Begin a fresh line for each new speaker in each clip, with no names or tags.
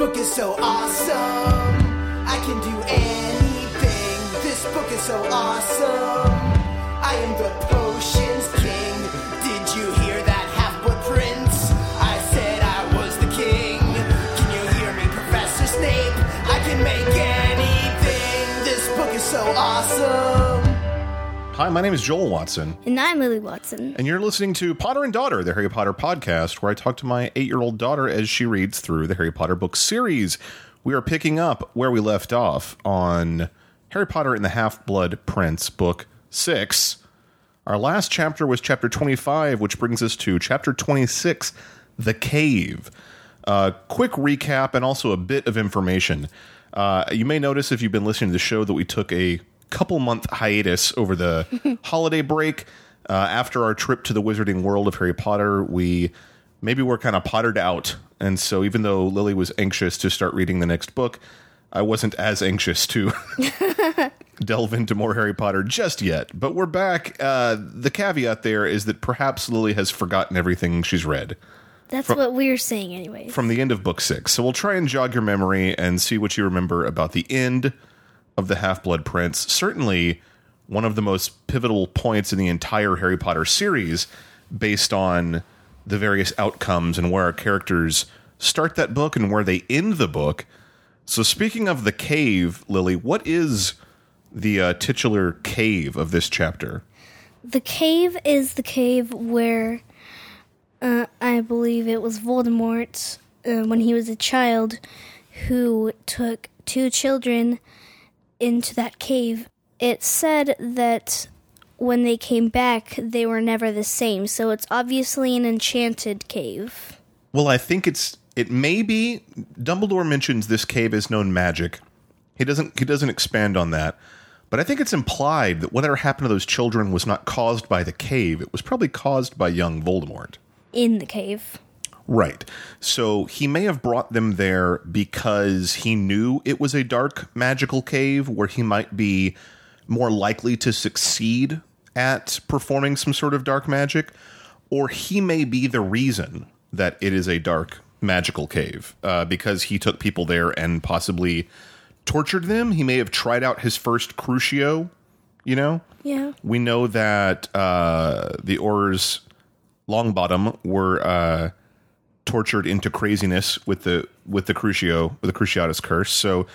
book is so awesome. I can do anything. This book is so awesome. I am the potions
Hi, my name is Joel Watson,
And I'm Lily Watson.
and you're listening to Potter and Daughter, the Harry Potter podcast, where I talk to my eight year old daughter as she reads through the Harry Potter book series. We are picking up where we left off on Harry Potter and the Half Blood Prince, book six. Our last chapter was chapter 25, which brings us to chapter 26, The Cave. Uh, quick recap and also a bit of information. Uh, you may notice if you've been listening to the show that we took a couple month hiatus over the holiday break. Uh, after our trip to the wizarding world of Harry Potter, we maybe we're kind of pottered out. And so, even though Lily was anxious to start reading the next book, I wasn't as anxious to delve into more Harry Potter just yet. But we're back. Uh, the caveat there is that perhaps Lily has forgotten everything she's read
That's what we're saying, anyways.
from the end of book six. So we'll try and jog your memory and see what you remember about the end of the Half Blood Prince. Certainly one of the most pivotal points in the entire Harry Potter series based on the various outcomes and where our characters start that book and where they end the book. So speaking of the cave, Lily, what is the uh, titular cave of this chapter?
the cave is the cave where uh, I believe it was Voldemort uh, when he was a child who took two children into that cave. It said that when they came back, they were never the same, so it's obviously an enchanted cave.
Well, I think it's it may be Dumbledore mentions this cave is known magic. He doesn't he doesn't expand on that. But I think it's implied that whatever happened to those children was not caused by the cave. It was probably caused by young Voldemort.
In the cave.
Right. So he may have brought them there because he knew it was a dark magical cave where he might be more likely to succeed at performing some sort of dark magic, or he may be the reason that it is a dark magical cave uh, because he took people there and possibly tortured them. He may have tried out his first crucio, you know?
Yeah.
we know that uh, the Aurors Longbottom were uh, tortured into craziness with the with the Crucio with the Cruciatus curse. So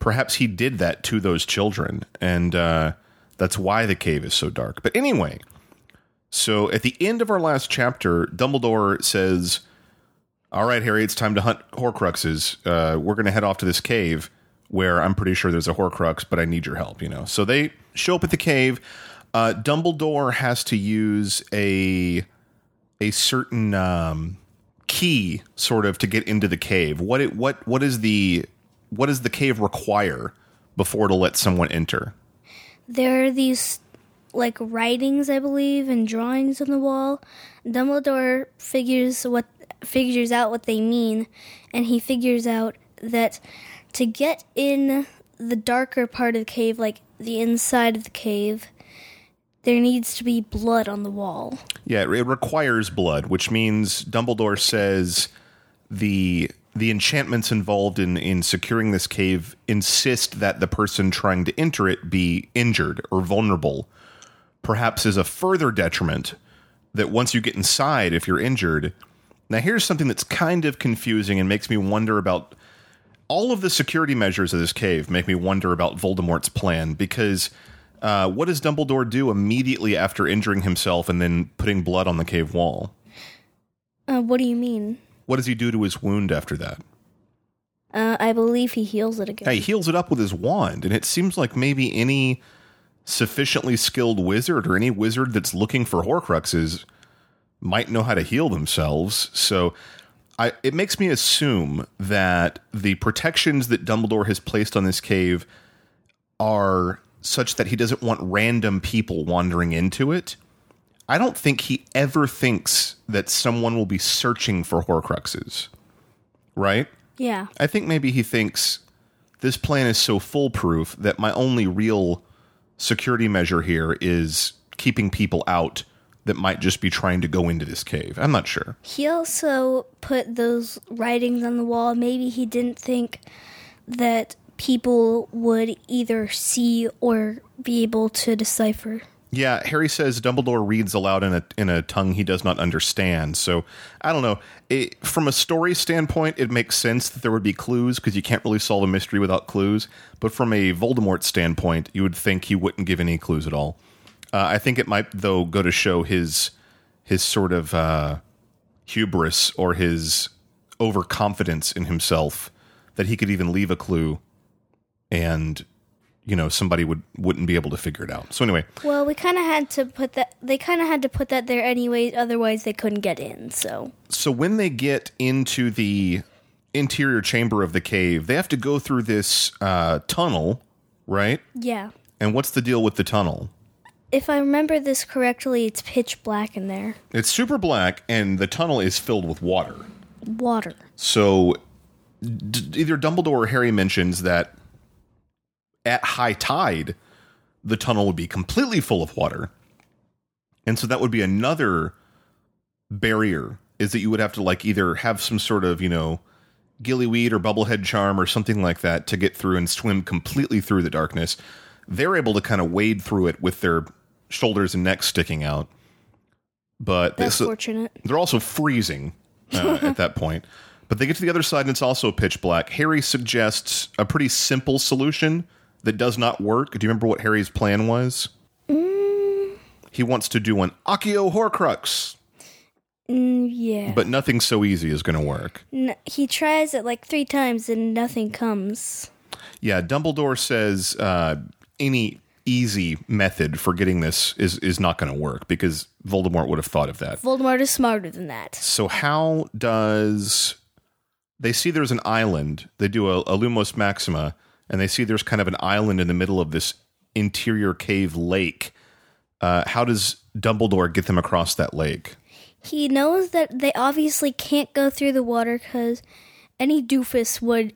perhaps he did that to those children, and uh, that's why the cave is so dark. But anyway, so at the end of our last chapter, Dumbledore says, "All right, Harry, it's time to hunt Horcruxes. Uh, we're going to head off to this cave." Where I'm pretty sure there's a Horcrux, but I need your help. You know, so they show up at the cave. Uh, Dumbledore has to use a a certain um, key, sort of, to get into the cave. What it what what is the what does the cave require before to let someone enter?
there are these like writings i believe and drawings on the wall dumbledore figures what figures out what they mean and he figures out that to get in the darker part of the cave like the inside of the cave there needs to be blood on the wall
Yeah, it requires blood, which means Dumbledore says the the enchantments involved in in securing this cave insist that the person trying to enter it be injured or vulnerable. Perhaps as a further detriment that once you get inside, if you're injured. Now, here's something that's kind of confusing and makes me wonder about all of the security measures of this cave. Make me wonder about Voldemort's plan because uh, what does Dumbledore do immediately after injuring himself and then putting blood on the cave wall?
uh, what do you mean
What does he do to his wound after that?
uh, i believe he heals it again
Yeah, he heals it up with his wand, and it seems like maybe any sufficiently skilled wizard or any wizard that's looking for Horcruxes might know how to heal themselves. So I, it makes me assume that the protections that Dumbledore has placed on this cave are such that he doesn't want random people wandering into it. I don't think he ever thinks that someone will be searching for Horcruxes. Right?
yeah
I think maybe he thinks this plan is so foolproof that my only real security measure here is keeping people out that might just be trying to go into this cave. I'm not sure.
He also put those writings on the wall. Maybe he didn't think that people would either see or be able to decipher.
Yeah, Harry says Dumbledore reads aloud in a in a tongue he does not understand. So I don't know. It, from a story standpoint, it makes sense that there would be clues because you can't really solve a mystery without clues. But from a Voldemort standpoint, you would think he wouldn't give any clues at all. Uh, I think it might though go to show his his sort of uh, hubris or his overconfidence in himself that he could even leave a clue and you know somebody would wouldn't be able to figure it out. So anyway,
Well, we kind of had to put that. They kind of had to put that there anyway. Otherwise, they couldn't get in. So
so when they get into the interior chamber of the cave, they have to go through this uh, tunnel, right?
yeah.
And what's the deal with the tunnel?
If I remember this correctly, it's pitch black in there.
It's super black, and the tunnel is filled with water.
Water.
So d- either Dumbledore or Harry mentions that at high tide, the tunnel would be completely full of water. And so that would be another barrier is that you would have to like either have some sort of, you know, gillyweed or bubblehead charm or something like that to get through and swim completely through the darkness. They're able to kind of wade through it with their shoulders and necks sticking out. But
That's
this,
fortunate.
they're also freezing uh, at that point. But they get to the other side and it's also pitch black. Harry suggests a pretty simple solution that does not work. Do you remember what Harry's plan was? He wants to do an Accio Horcrux,
Mm, yeah.
but nothing so easy is going to work.
He tries it like three times and nothing comes.
Yeah, Dumbledore says uh, any easy method for getting this is is not going to work because Voldemort would have thought of that.
Voldemort is smarter than that.
So how does they see there's an island? They do a, a Lumos Maxima, and they see there's kind of an island in the middle of this interior cave lake. Uh, how does Dumbledore get them across that lake?
He knows that they obviously can't go through the water because any doofus would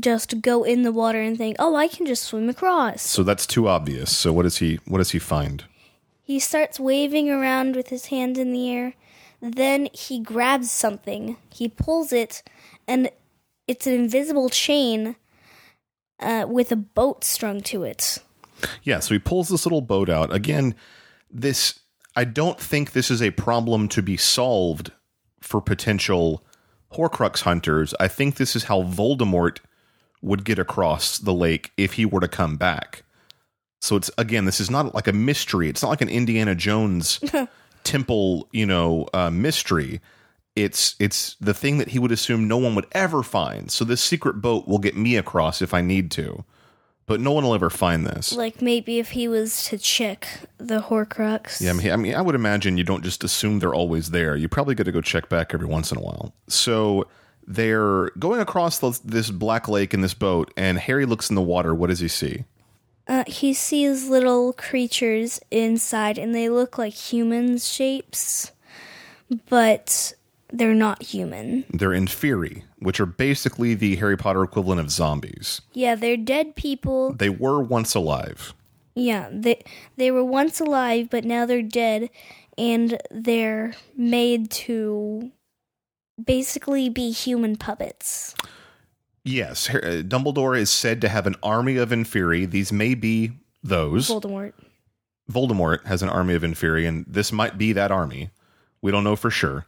just go in the water and think, "Oh, I can just swim across."
So that's too obvious. So what does he what does he find?
He starts waving around with his hands in the air. Then he grabs something. He pulls it, and it's an invisible chain uh, with a boat strung to it.
Yeah, so he pulls this little boat out. Again, this I don't think this is a problem to be solved for potential Horcrux hunters. I think this is how Voldemort would get across the lake if he were to come back. So it's again, this is not like a mystery. It's not like an Indiana Jones temple, you know, uh, mystery. It's it's the thing that he would assume no one would ever find. So this secret boat will get me across if I need to, but no one will ever find this.
Like maybe if he was to check the Horcrux.
Yeah, I mean, I mean, I would imagine you don't just assume they're always there. You probably got to go check back every once in a while. So they're going across the, this black lake in this boat, and Harry looks in the water. What does he see?
Uh, he sees little creatures inside, and they look like humans shapes, but they're not human.
They're Inferi, which are basically the Harry Potter equivalent of zombies.
Yeah, they're dead people.
They were once alive.
Yeah, they they were once alive, but now they're dead, and they're made to basically be human puppets.
Yes, uh, Dumbledore is said to have an army of Inferi. These may be those.
Voldemort.
Voldemort has an army of Inferi, and this might be that army. We don't know for sure.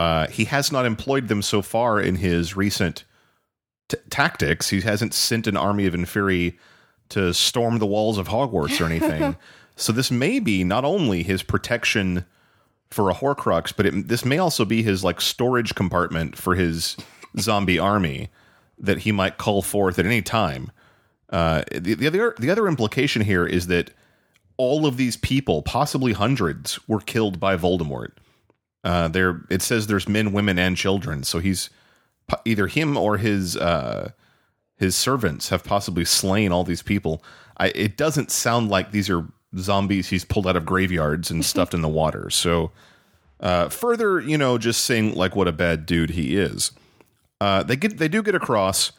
Uh, he has not employed them so far in his recent t- tactics. He hasn't sent an army of Inferi to storm the walls of Hogwarts or anything. so this may be not only his protection for a Horcrux, but it, this may also be his like storage compartment for his zombie army that he might call forth at any time. Uh, the, the other the other implication here is that all of these people, possibly hundreds, were killed by Voldemort. Uh, there, it says there's men, women, and children. So he's either him or his uh, his servants have possibly slain all these people. I, it doesn't sound like these are zombies he's pulled out of graveyards and stuffed in the water. So uh, further, you know, just saying like what a bad dude he is. Uh, they get they do get across.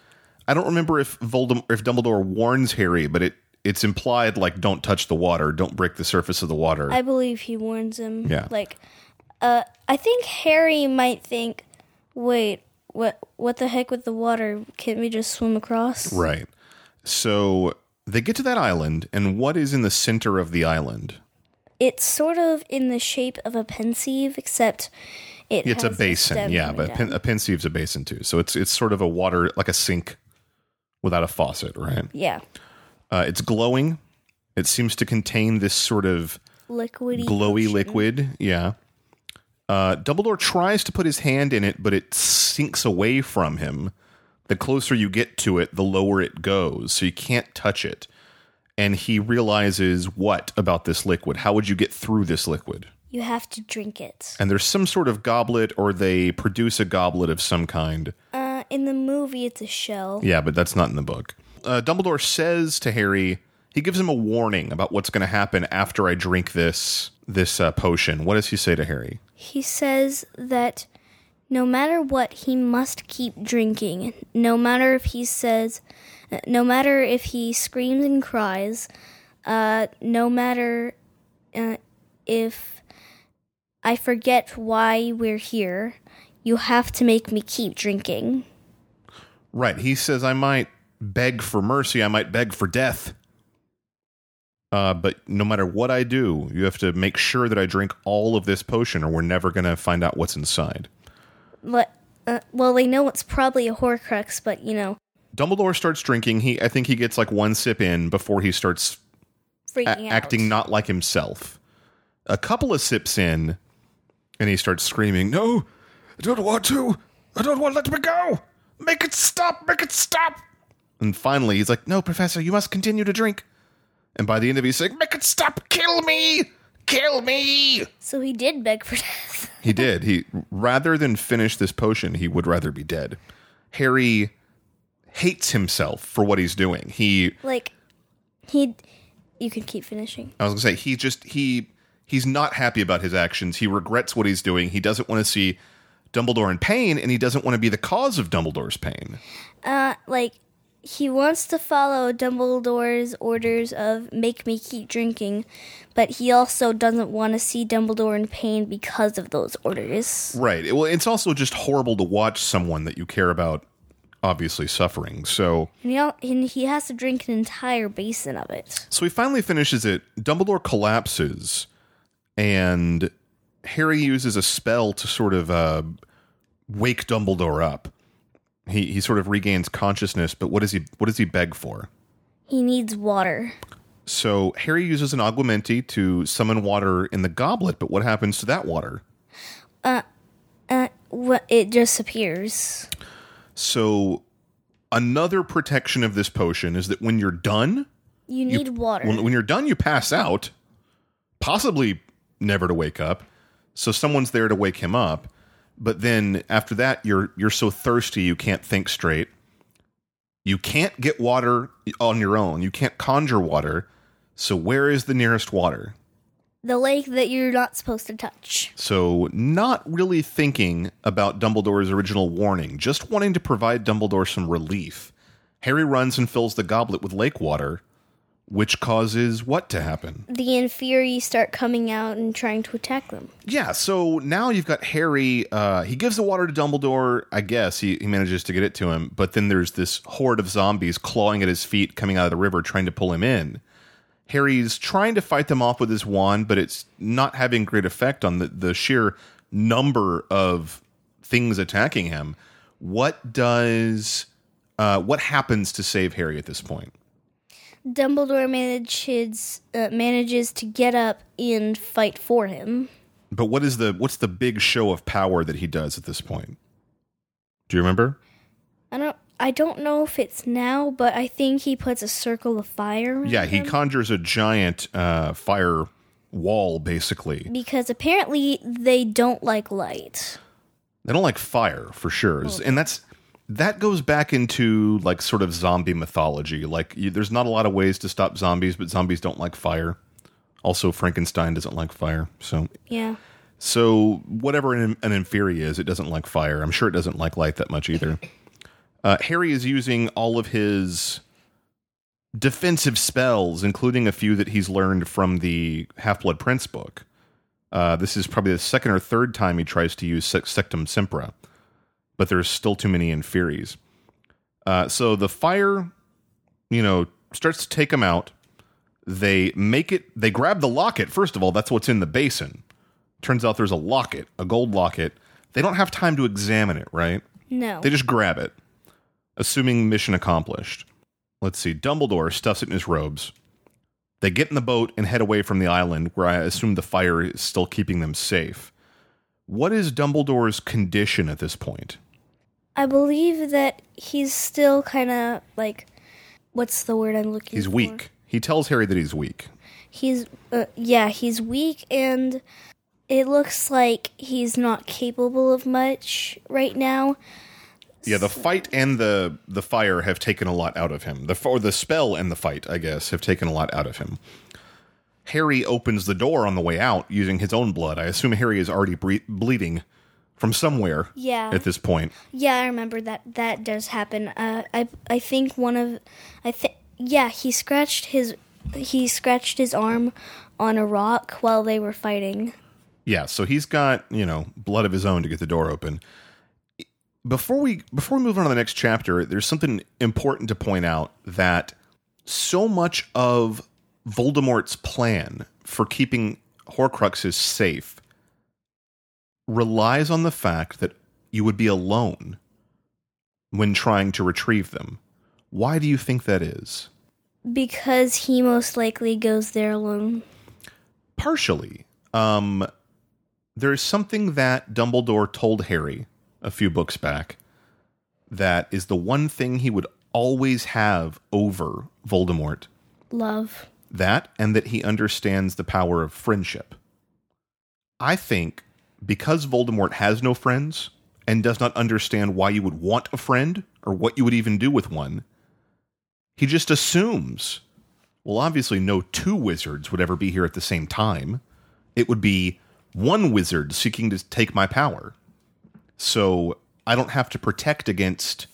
I don't remember if Voldemort if Dumbledore warns Harry, but it it's implied like don't touch the water, don't break the surface of the water.
I believe he warns him.
Yeah.
Like, uh, I think Harry might think, wait, what? What the heck with the water? Can't we just swim across?
right. So they get to that island, and what is in the center of the island?
It's sort of in the shape of a pensieve, except it
It's a basin, yeah, but
down.
pen, a pensieve's a basin too. So it's it's sort of a water like a sink without a faucet, right?
yeah,
Uh, it's glowing. It seems to contain this sort of
liquidy,
glowy
potion.
liquid. Yeah. Uh, Dumbledore tries to put his hand in it, but it sinks away from him. The closer you get to it, the lower it goes, so you can't touch it. And he realizes what about this liquid? How would you get through this liquid?
You have to drink it.
And there's some sort of goblet, or they produce a goblet of some kind.
Uh, in the movie, it's a shell.
Yeah, but that's not in the book. Uh, Dumbledore says to Harry, he gives him a warning about what's going to happen after I drink this this uh, potion. What does he say to Harry?
He says that no matter what, he must keep drinking. No matter if he says, no matter if he screams and cries, uh, no matter uh, if I forget why we're here, you have to make me keep drinking.
Right. He says, I might beg for mercy, I might beg for death. Uh, but no matter what I do, you have to make sure that I drink all of this potion, or we're never going to find out what's inside.
But, uh, well, they know it's probably a Horcrux, but you know,
Dumbledore starts drinking. He, I think he gets like one sip in before he starts a-
out.
acting not like himself. A couple of sips in, and he starts screaming, No, I don't want to. I don't want to let me go. Make it stop. Make it stop. And finally, he's like, No, Professor, you must continue to drink. And by the end of it, he's like, Make it stop. Kill me. Kill me.
So he did beg for death.
He did. He rather than finish this potion, he would rather be dead. Harry hates himself for what he's doing. He
like, he. You can keep finishing.
I was gonna say he just he he's not happy about his actions. He regrets what he's doing. He doesn't want to see Dumbledore in pain, and he doesn't want to be the cause of Dumbledore's pain.
Uh, like he wants to follow Dumbledore's orders of make me keep drinking, but he also doesn't want to see Dumbledore in pain because of those orders.
Right. Well, it's also just horrible to watch someone that you care about obviously suffering. So
And he, al- and he has to drink an entire basin of it.
so he finally finishes it. Dumbledore collapses, and Harry uses a spell to sort of uh, wake Dumbledore up. He he sort of regains consciousness, but what does he what does he beg for?
He needs water.
So Harry uses an aguamenti to summon water in the goblet, but what happens to that water?
Uh, uh, what it disappears.
So another protection of this potion is that when you're done,
You need water.
when, when you're done, you pass out, possibly never to wake up. So someone's there to wake him up, but then after that, you're you're so thirsty you can't think straight. You can't get water on your own. You can't conjure water. So where is the nearest water?
the lake that you're not supposed to touch.
So, not really thinking about Dumbledore's original warning, just wanting to provide Dumbledore some relief. Harry runs and fills the goblet with lake water, which causes what to happen?
The Inferi start coming out and trying to attack them.
Yeah, so now you've got Harry. Uh, he gives the water to Dumbledore. I guess he, he manages to get it to him, but then there's this horde of zombies clawing at his feet, coming out of the river, trying to pull him in. Harry's trying to fight them off with his wand, but it's not having great effect on the, the sheer number of things attacking him. What does uh, what happens to save Harry at this point?
Dumbledore manages uh, manages to get up and fight for him.
But what is the what's the big show of power that he does at this point? Do you remember?
I don't I don't know if it's now, but I think he puts a circle of fire.
Yeah, he conjures a giant uh, fire wall, basically.
because apparently they don't like light.
They don't like fire for sure, and that's that goes back into like sort of zombie mythology. Like, you, there's not a lot of ways to stop zombies, but zombies don't like fire. Also, Frankenstein doesn't like fire, so
Yeah.
so whatever an, an inferi is, it doesn't like fire. I'm sure it doesn't like light that much either. Uh, Harry is using all of his defensive spells, including a few that he's learned from the Half Blood Prince book. Uh, this is probably the second or third time he tries to use Sectum Sempra, but there's still too many Inferis. Uh, so the fire, you know, starts to take them out. They make it, they grab the locket. First of all, that's what's in the basin. Turns out there's a locket, a gold locket. They don't have time to examine it, right?
No.
They just grab it, assuming mission accomplished. Let's see. Dumbledore stuffs it in his robes. They get in the boat and head away from the island, where I assume the fire is still keeping them safe. What is Dumbledore's condition at this point?
I believe that he's still kind of like, what's the word I'm looking for?
He's
for?
weak. He tells Harry that he's weak.
He's, uh, yeah, he's weak and it looks like he's not capable of much right now.
Yeah, the fight and the the fire have taken a lot out of him. The or the spell and the fight, I guess, have taken a lot out of him. Harry opens the door on the way out using his own blood. I assume Harry is already bre- bleeding from somewhere
Yeah.
at this point.
Yeah, I remember that that does happen. Uh, I I think one of I think yeah he scratched his he scratched his arm on a rock while they were fighting.
Yeah, so he's got, you know, blood of his own to get the door open. Before we before we move on to the next chapter, there's something important to point out that so much of Voldemort's plan for keeping Horcruxes safe relies on the fact that you would be alone when trying to retrieve them. Why do you think that is?
Because he most likely goes there alone.
partially. Um, there's something that Dumbledore told Harry a few books back that is the one thing he would always have over Voldemort.
Love.
That and that he understands the power of friendship. I think because Voldemort has no friends and does not understand why you would want a friend or what you would even do with one, he just assumes well, obviously, no two wizards would ever be here at the same time. It would be one wizard seeking to take my power. So I don't have to protect against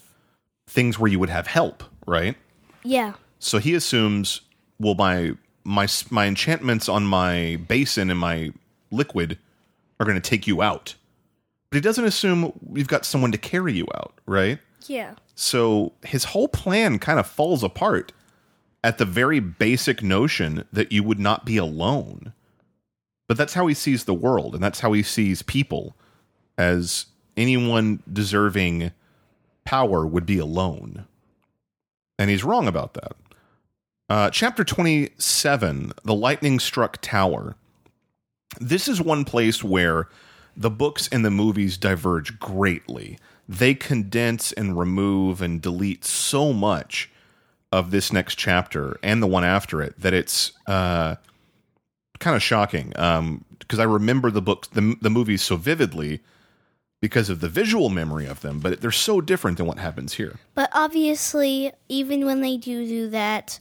things where you would have help, right?
Yeah.
So he assumes, well, my my my enchantments on my basin and my liquid are going to take you out, but he doesn't assume you've got someone to carry you out, right?
Yeah.
So his whole plan kind of falls apart at the very basic notion that you would not be alone. But that's how he sees the world, and that's how he sees people as anyone deserving power would be alone. And he's wrong about that. Uh, chapter 27 The Lightning Struck Tower. This is one place where the books and the movies diverge greatly. They condense and remove and delete so much of this next chapter and the one after it that it's uh, kind of shocking. Because I remember the books, the, the movies so vividly because of the visual memory of them, but they're so different than what happens here.
But obviously, even when they do do that,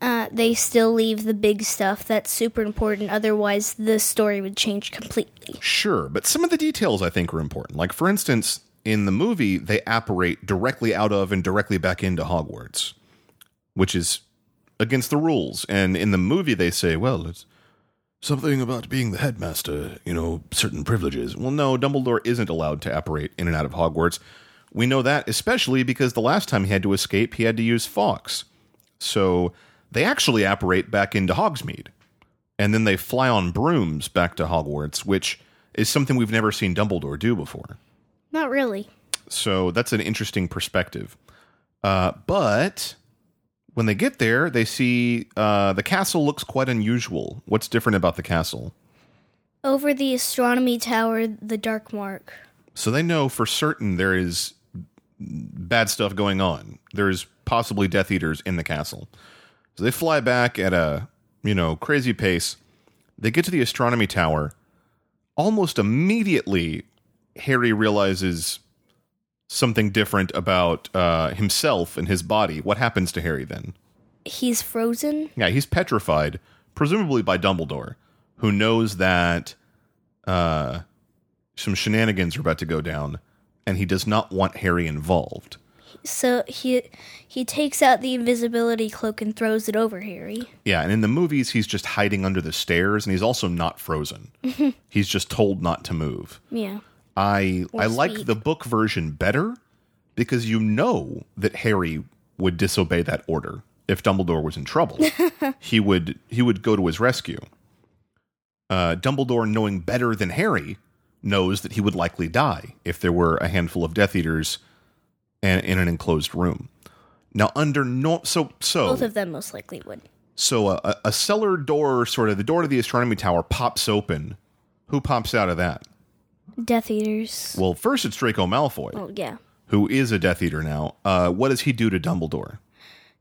uh, they still leave the big stuff that's super important. Otherwise, the story would change completely.
Sure, but some of the details I think are important. Like, for instance, in the movie, they apparate directly out of and directly back into Hogwarts, which is against the rules. And in the movie, they say, well, it's something about being the headmaster, you know, certain privileges. Well, no, Dumbledore isn't allowed to apparate in and out of Hogwarts. We know that especially because the last time he had to escape, he had to use Fawkes. So they actually apparate back into Hogsmeade. And then they fly on brooms back to Hogwarts, which is something we've never seen Dumbledore do before.
Not really.
So that's an interesting perspective. Uh, but when they get there, they see uh, the castle looks quite unusual. What's different about the castle?
Over the astronomy tower, the dark mark.
So they know for certain there is bad stuff going on. There's possibly Death Eaters in the castle. So they fly back at a you know crazy pace. They get to the astronomy tower. Almost immediately, Harry realizes something different about uh, himself and his body. What happens to Harry then?
He's frozen.
Yeah, he's petrified, presumably by Dumbledore, who knows that uh, some shenanigans are about to go down, and he does not want Harry involved.
So he he takes out the invisibility cloak and throws it over Harry.
Yeah, and in the movies, he's just hiding under the stairs, and he's also not frozen. he's just told not to move.
Yeah.
I
Or
I like the book version better because you know that Harry would disobey that order if Dumbledore was in trouble. he would he would go to his rescue. Uh, Dumbledore, knowing better than Harry, knows that he would likely die if there were a handful of Death Eaters and in an enclosed room. Now, under no so so
Both of them most likely would.
so a, a cellar door, sort of the door to the astronomy tower, pops open. Who pops out of that?
Death Eaters.
Well, first it's Draco Malfoy,
Oh yeah.
who is a Death Eater now. Uh, what does he do to Dumbledore?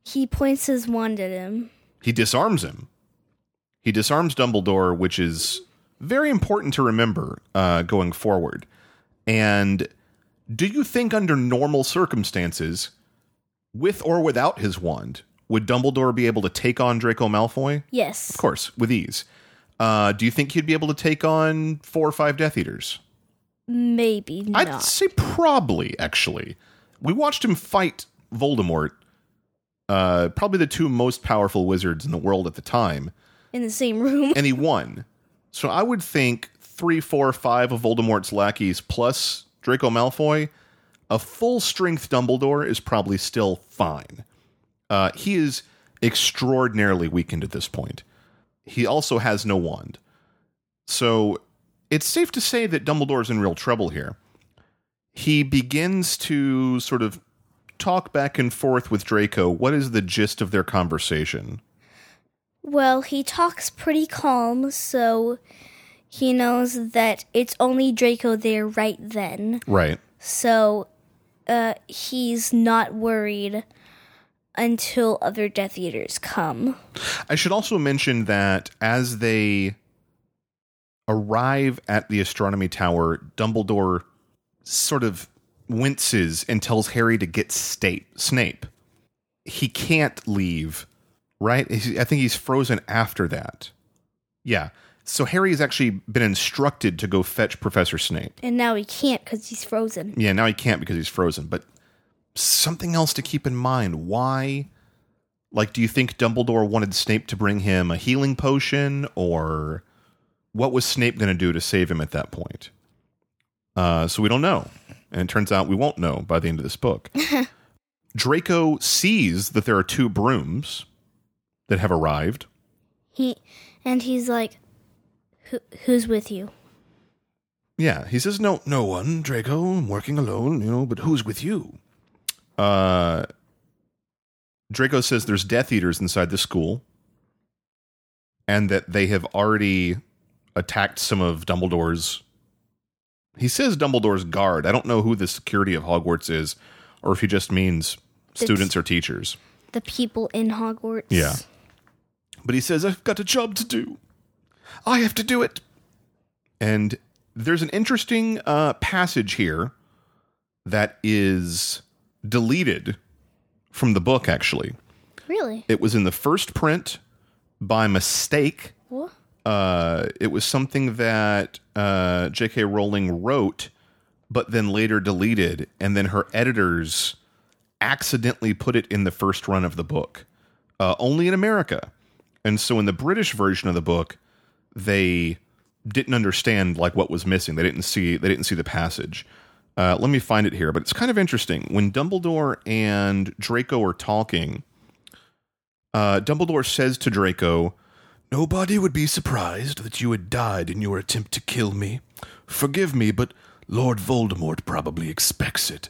He points his wand at him.
He disarms him. He disarms Dumbledore, which is very important to remember uh, going forward. And do you think, under normal circumstances, with or without his wand, would Dumbledore be able to take on Draco Malfoy?
Yes.
Of course, with ease. Uh, do you think he'd be able to take on four or five Death Eaters?
Maybe not.
I'd say probably, actually. We watched him fight Voldemort, uh, probably the two most powerful wizards in the world at the time,
In the same room.
and he won. So I would think three, four, five of Voldemort's lackeys plus Draco Malfoy, a full strength Dumbledore is probably still fine. Uh, he is extraordinarily weakened at this point. He also has no wand. So it's safe to say that Dumbledore's in real trouble here. He begins to sort of talk back and forth with Draco. What is the gist of their conversation?
Well, he talks pretty calm, so he knows that it's only Draco there right then.
Right.
So uh, he's not worried until other Death Eaters come.
I should also mention that as they arrive at the astronomy tower, Dumbledore sort of winces and tells Harry to get Snape. Snape. He can't leave, right? I think he's frozen after that. Yeah. So Harry has actually been instructed to go fetch Professor Snape.
And now he can't because he's frozen.
Yeah, now he can't because he's frozen. But something else to keep in mind. Why? Like, do you think Dumbledore wanted Snape to bring him a healing potion, or what was Snape going to do to save him at that point? Uh, so we don't know. And it turns out we won't know by the end of this book. Draco sees that there are two brooms that have arrived.
He and he's like, Who, "Who's with you?"
Yeah, he says, "No, no one, Draco. I'm working alone, you know. But who's with you?" Uh, Draco says there's Death Eaters inside the school, and that they have already attacked some of Dumbledore's. He says Dumbledore's guard. I don't know who the security of Hogwarts is, or if he just means students or teachers.
The people in Hogwarts.
Yeah. But he says, I've got a job to do. I have to do it. And there's an interesting uh, passage here that is deleted from the book, actually.
Really?
It was in the first print by mistake.
What?
Uh, it was something that uh, J.K. Rowling wrote, but then later deleted, and then her editors accidentally put it in the first run of the book, uh, only in America. And so in the British version of the book, they didn't understand like what was missing. They didn't see they didn't see the passage. Uh, let me find it here, but it's kind of interesting when Dumbledore and Draco are talking. Uh, Dumbledore says to Draco, Nobody would be surprised that you had died in your attempt to kill me. Forgive me, but Lord Voldemort probably expects it.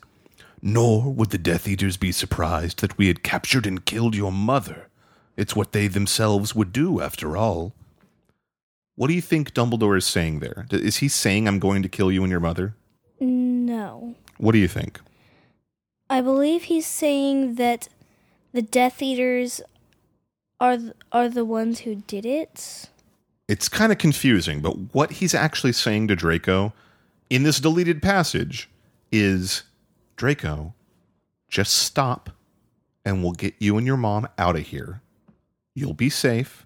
Nor would the Death Eaters be surprised that we had captured and killed your mother. It's what they themselves would do, after all. What do you think Dumbledore is saying there? Is he saying, I'm going to kill you and your mother?
No.
What do you think?
I believe he's saying that the Death Eaters are th- are the ones who did it.
It's kind of confusing, but what he's actually saying to Draco in this deleted passage is Draco, just stop and we'll get you and your mom out of here. You'll be safe,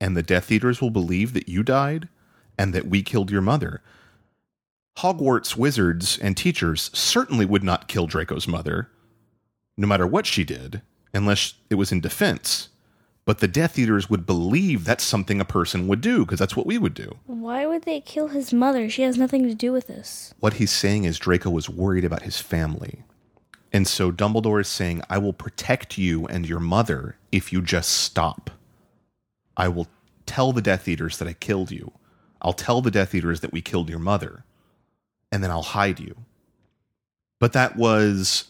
and the Death Eaters will believe that you died and that we killed your mother. Hogwarts wizards and teachers certainly would not kill Draco's mother. no matter what she did, unless it was in defense. But the Death Eaters would believe that's something a person would do because that's what we would do.
Why would they kill his mother? She has nothing to do with this.
What he's saying is Draco was worried about his family. And so Dumbledore is saying, I will protect you and your mother if you just stop. I will tell the Death Eaters that I killed you. I'll tell the Death Eaters that we killed your mother. And then I'll hide you. But that was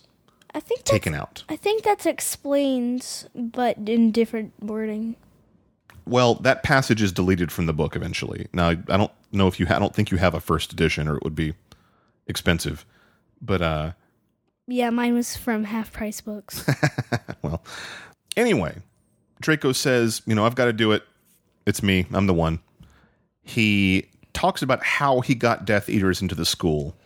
I think
taken out.
I think that's explained, but in different wording.
Well, that passage is deleted from the book eventually. Now, I don't know if you, I don't think you have a first edition or it would be expensive. But, uh,
Yeah, mine was from Half Price Books.
well, anyway, Draco says, you know, I've got to do it. It's me. I'm the one. He talks about how he got Death Eaters into the school.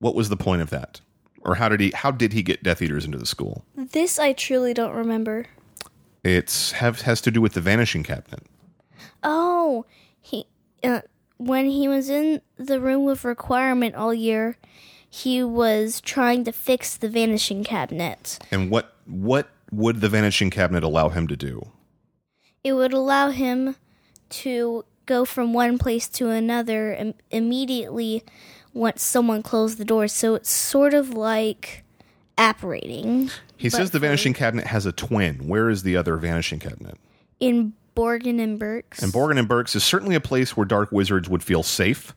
What was the point of that? Or how did he how did he get Death Eaters into the school?
this I truly don't remember.
It's have has to do with the vanishing cabinet.
Oh, he uh, when he was in the room with requirement all year, he was trying to fix the vanishing cabinet.
And what what would the vanishing cabinet allow him to do?
It would allow him to go from one place to another Im- immediately once someone closed the door. So it's sort of like apparating
He says the vanishing cabinet has a twin. Where is the other vanishing cabinet?
in Borgin and Burkes.
And Borgin and Burkes is certainly a place where dark wizards would feel safe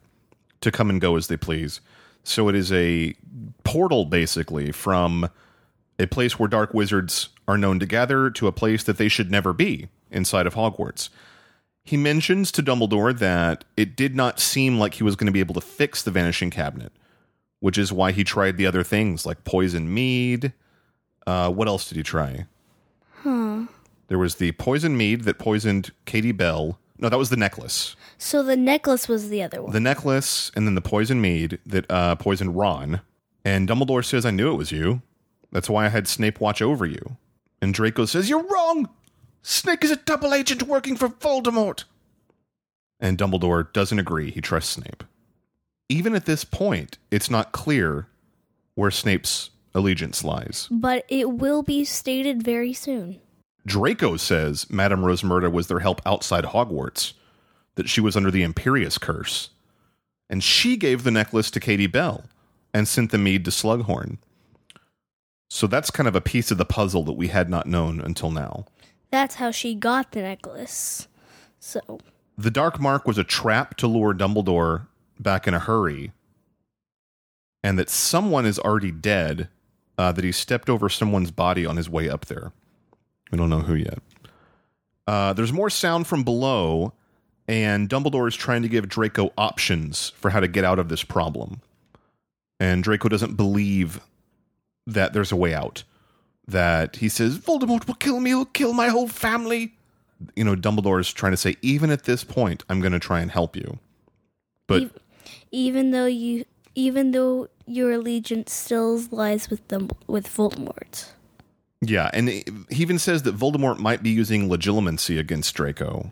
to come and go as they please. So it is a portal, basically, from a place where dark wizards are known to gather to a place that they should never be inside of Hogwarts. He mentions to Dumbledore that it did not seem like he was going to be able to fix the vanishing cabinet, which is why he tried the other things like poison mead. Uh, what else did he try? Huh. There was the poison mead that poisoned Katie Bell. No, that was the necklace.
so the necklace was the other one.
The necklace and then the poison mead that uh, poisoned Ron. And Dumbledore says, I knew it was you. That's why I had Snape watch over you. And Draco says, You're wrong! Snape is a double agent working for Voldemort. And Dumbledore doesn't agree. He trusts Snape. Even at this point, it's not clear where Snape's allegiance lies.
but it will be stated very soon.
Draco says Madame Rosmerta was their help outside Hogwarts, that she was under the Imperius curse. And she gave the necklace to Katie Bell and sent the mead to Slughorn. So that's kind of a piece of the puzzle that we had not known until now.
That's how she got the necklace. So
The Dark Mark was a trap to lure Dumbledore back in a hurry, and that someone is already dead, uh, that he stepped over someone's body on his way up there. We don't know who yet. Uh, there's more sound from below, and Dumbledore is trying to give Draco options for how to get out of this problem. And Draco doesn't believe that there's a way out. That he says, Voldemort will kill me, he'll kill my whole family you know, Dumbledore is trying to say, even at this point, I'm going to try and help you. But
Ev- even though you, even though your allegiance still lies with them with Voldemort.
yeah, and he even says that Voldemort might be using legilimency against Draco.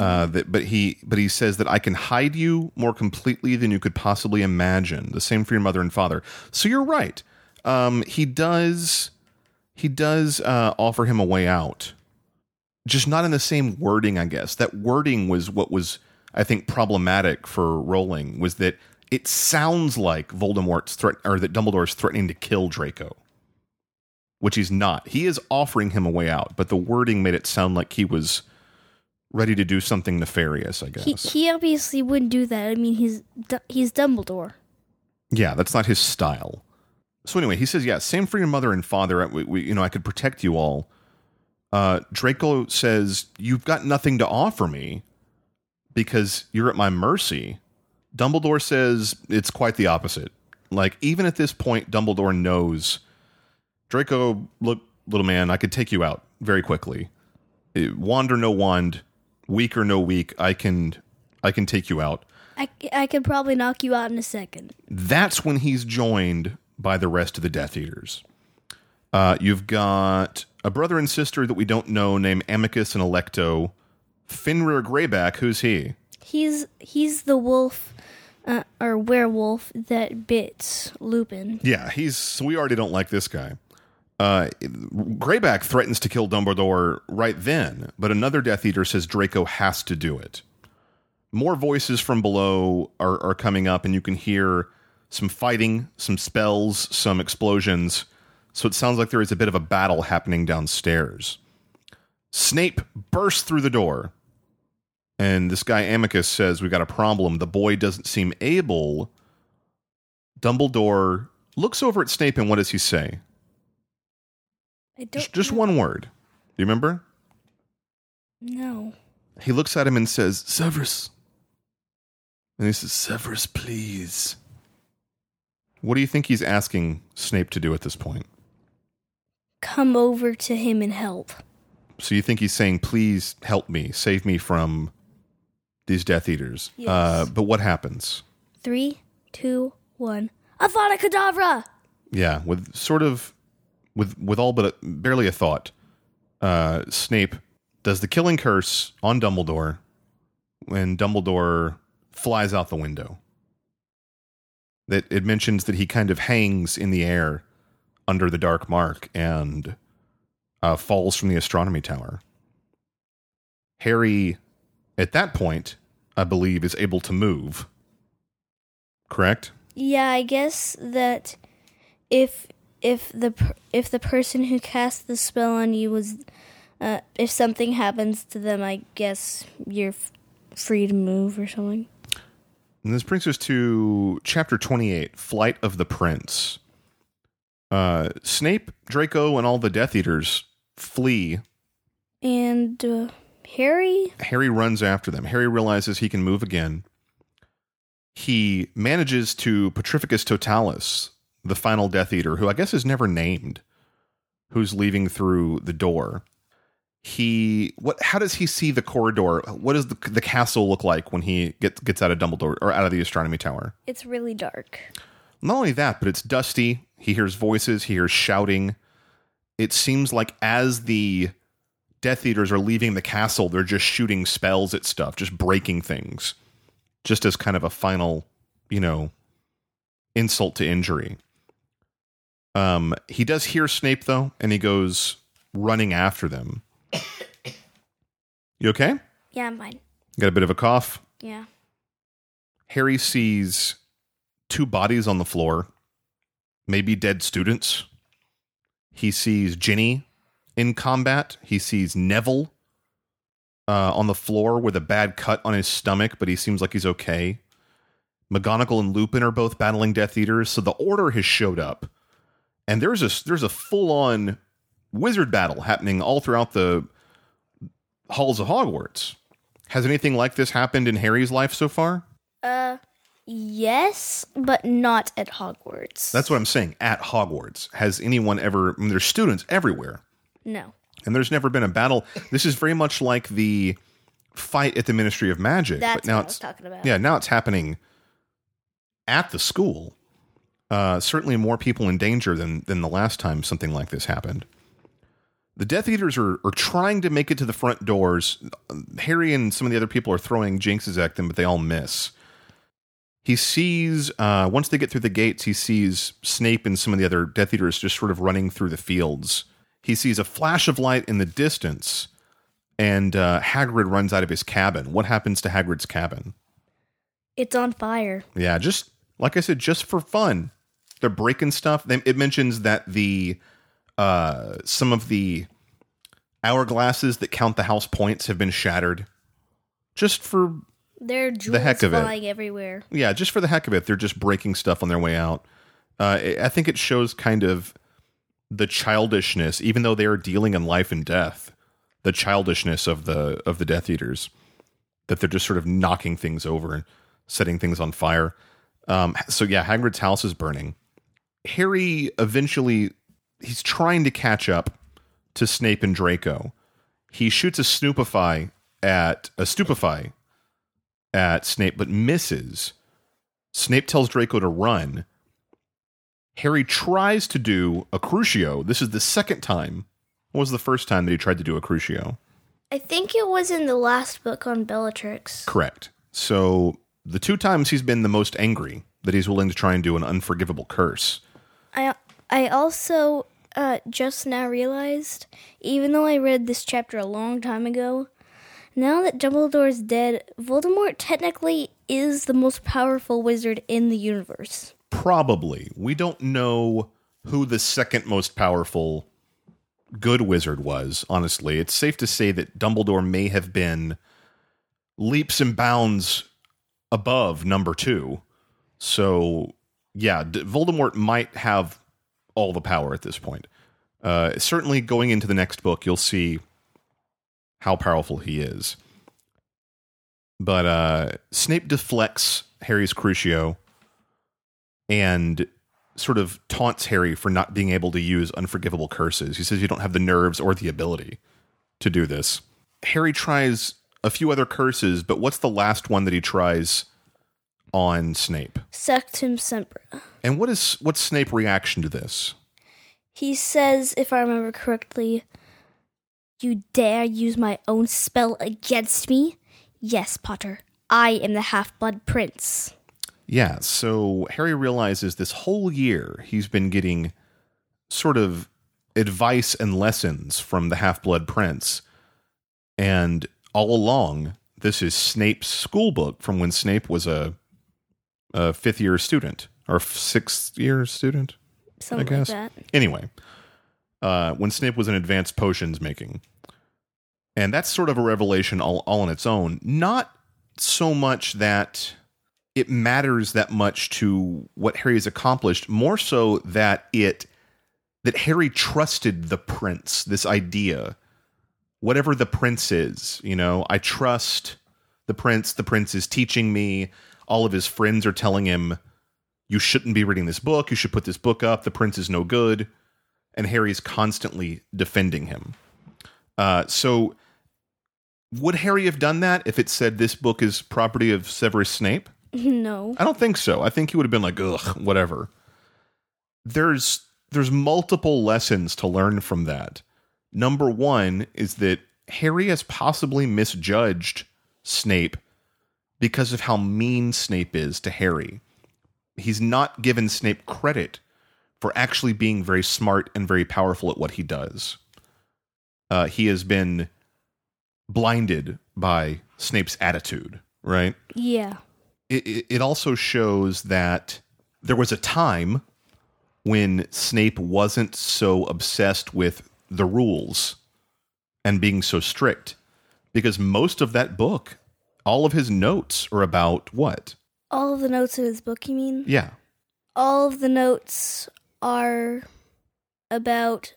Uh, that, but he, but he says that I can hide you more completely than you could possibly imagine. The same for your mother and father. So you're right. Um, he does, he does uh, offer him a way out. just not in the same wording, I guess. That wording was what was, I think, problematic for Rowling was that it sounds like Voldemort's threat or that Dumbledore's threatening to kill Draco, which he's not. He is offering him a way out, but the wording made it sound like he was ready to do something nefarious. I guess.
He he obviously wouldn't do that. I mean, he's he's Dumbledore.
Yeah, that's not his style. So anyway, he says, "Yeah, same for your mother and father. We, we, you know, I could protect you all." Uh, Draco says, "You've got nothing to offer me because you're at my mercy." Dumbledore says it's quite the opposite. Like even at this point, Dumbledore knows Draco. Look, little man, I could take you out very quickly. Eh, Wand or no wand, weak or no weak, I can, I can take you out.
I, I could probably knock you out in a second.
That's when he's joined by the rest of the Death Eaters. Uh, you've got a brother and sister that we don't know named Amicus and Alecto. Fenrir Greyback, who's he?
He's he's the wolf uh, or werewolf that bit Lupin.
Yeah, he's. We already don't like this guy. Uh, Greyback threatens to kill Dumbledore right then, but another Death Eater says Draco has to do it. More voices from below are, are coming up, and you can hear some fighting, some spells, some explosions. So it sounds like there is a bit of a battle happening downstairs. Snape bursts through the door, and this guy Amicus says, We got a problem. The boy doesn't seem able. Dumbledore looks over at Snape, and what does he say?
I don't.
Just, just one word. Do you remember?
No.
He looks at him and says, Severus. And he says, Severus, please. What do you think he's asking Snape to do at this point?
Come over to him and help.
So you think he's saying, please help me, save me from these Death Eaters.
Yes.
Uh, but what happens?
Three, two, one. Avada Kedavra!
Yeah, with sort of, with with all but a, barely a thought, uh, Snape does the killing curse on Dumbledore when Dumbledore flies out the window. That it mentions that he kind of hangs in the air under the dark mark and uh, falls from the astronomy tower. Harry, at that point, I believe, is able to move. Correct.
Yeah, I guess that if if the if the person who cast the spell on you was uh, if something happens to them, I guess you're f- free to move or something.
And this brings us to chapter 28 Flight of the Prince. Uh, Snape, Draco, and all the Death Eaters flee.
And uh, Harry,
Harry runs after them. Harry realizes he can move again. He manages to Petrificus Totalis, the final Death Eater, who I guess is never named, who's leaving through the door. He what? How does he see the corridor? What does the, the castle look like when he gets gets out of Dumbledore or out of the astronomy tower?
it's really dark.
Not only that, but it's dusty. He hears voices, he hears shouting. It seems like as the Death Eaters are leaving the castle, they're just shooting spells at stuff, just breaking things, just as kind of a final, you know, insult to injury. Um, he does hear Snape though, and he goes running after them. You okay?
Yeah, I'm fine.
Got a bit of a cough.
Yeah.
Harry sees two bodies on the floor, maybe dead students. He sees Ginny in combat. He sees Neville uh, on the floor with a bad cut on his stomach, but he seems like he's okay. McGonagall and Lupin are both battling Death Eaters, so the Order has showed up, and there's a there's a full on wizard battle happening all throughout the halls of Hogwarts. Has anything like this happened in Harry's life so far?
Uh, yes, but not at Hogwarts.
That's what I'm saying. At Hogwarts, has anyone ever? I mean, there's students everywhere,
no.
and there's never been a battle. This is very much like the fight at the Ministry of Magic,
That's
but now
what I
it's
was talking about.
yeah, now it's happening at the school. Uh, certainly, more people in danger than than the last time something like this happened. The Death Eaters are, are trying to make it to the front doors. Harry and some of the other people are throwing jinxes at them, but they all miss. He sees, uh, once they get through the gates, he sees Snape and some of the other Death Eaters just sort of running through the fields. He sees a flash of light in the distance, and uh, Hagrid runs out of his cabin. What happens to Hagrid's cabin?
It's on fire.
Yeah, just like I said, just for fun. They're breaking stuff. It mentions that the uh, some of the hourglasses that count the house points have been shattered. Just for
are jewels
heck of it.
flying everywhere.
yeah, just for the heck of it, they're just breaking stuff on their way out. Uh, I I think it shows kind of the childishness, even though they are dealing in life and death, the childishness of the of the Death Eaters, that they're just sort of knocking things over and setting things on fire. Um, so yeah, Hagrid's house is burning. Harry eventually he's trying to catch up to Snape and Draco. He shoots a snoopify at a stupefy at Snape, but misses. Snape tells Draco to run. Harry tries to do a Crucio. This is the second time. What was the first time that he tried to do a Crucio?
I think it was in the last book on Bellatrix.
Correct. So the two times he's been the most angry that he's willing to try and do an unforgivable curse.
I I also uh, just now realized? Even though I read this chapter a long time ago, now that Dumbledore is dead, Voldemort technically is the most powerful wizard in the universe.
Probably. We don't know who the second most powerful good wizard was, honestly. It's safe to say that Dumbledore may have been leaps and bounds above number two. So, yeah, Voldemort might have all the power at this point. Uh, certainly, going into the next book, you'll see how powerful he is. But uh, Snape deflects Harry's Crucio and sort of taunts Harry for not being able to use unforgivable curses. He says you don't have the nerves or the ability to do this. Harry tries a few other curses, but what's the last one that he tries on Snape?
Sectumsempra.
And what is what's Snape's reaction to this?
He says, if I remember correctly, You dare use my own spell against me? Yes, Potter. I am the half blood prince.
Yeah, so Harry realizes this whole year he's been getting sort of advice and lessons from the Half Blood Prince. And all along, this is Snape's schoolbook from when Snape was a, a fifth year student or sixth year student.
Something
I guess.
like that.
Anyway, uh, when Snape was in advanced potions making. And that's sort of a revelation all, all on its own. Not so much that it matters that much to what Harry has accomplished, more so that it that Harry trusted the prince, this idea. Whatever the prince is, you know, I trust the prince. The prince is teaching me. All of his friends are telling him, you shouldn't be reading this book. You should put this book up. The prince is no good. And Harry's constantly defending him. Uh, so, would Harry have done that if it said this book is property of Severus Snape?
No.
I don't think so. I think he would have been like, ugh, whatever. There's there's multiple lessons to learn from that. Number one is that Harry has possibly misjudged Snape because of how mean Snape is to Harry. He's not given Snape credit for actually being very smart and very powerful at what he does. Uh, he has been blinded by Snape's attitude, right?
Yeah.
it, it- it also shows that there was a time when Snape wasn't so obsessed with the rules and being so strict because most of that book all of his notes are about what?
All of the notes in his book, you mean?
yeah.
All of the notes are about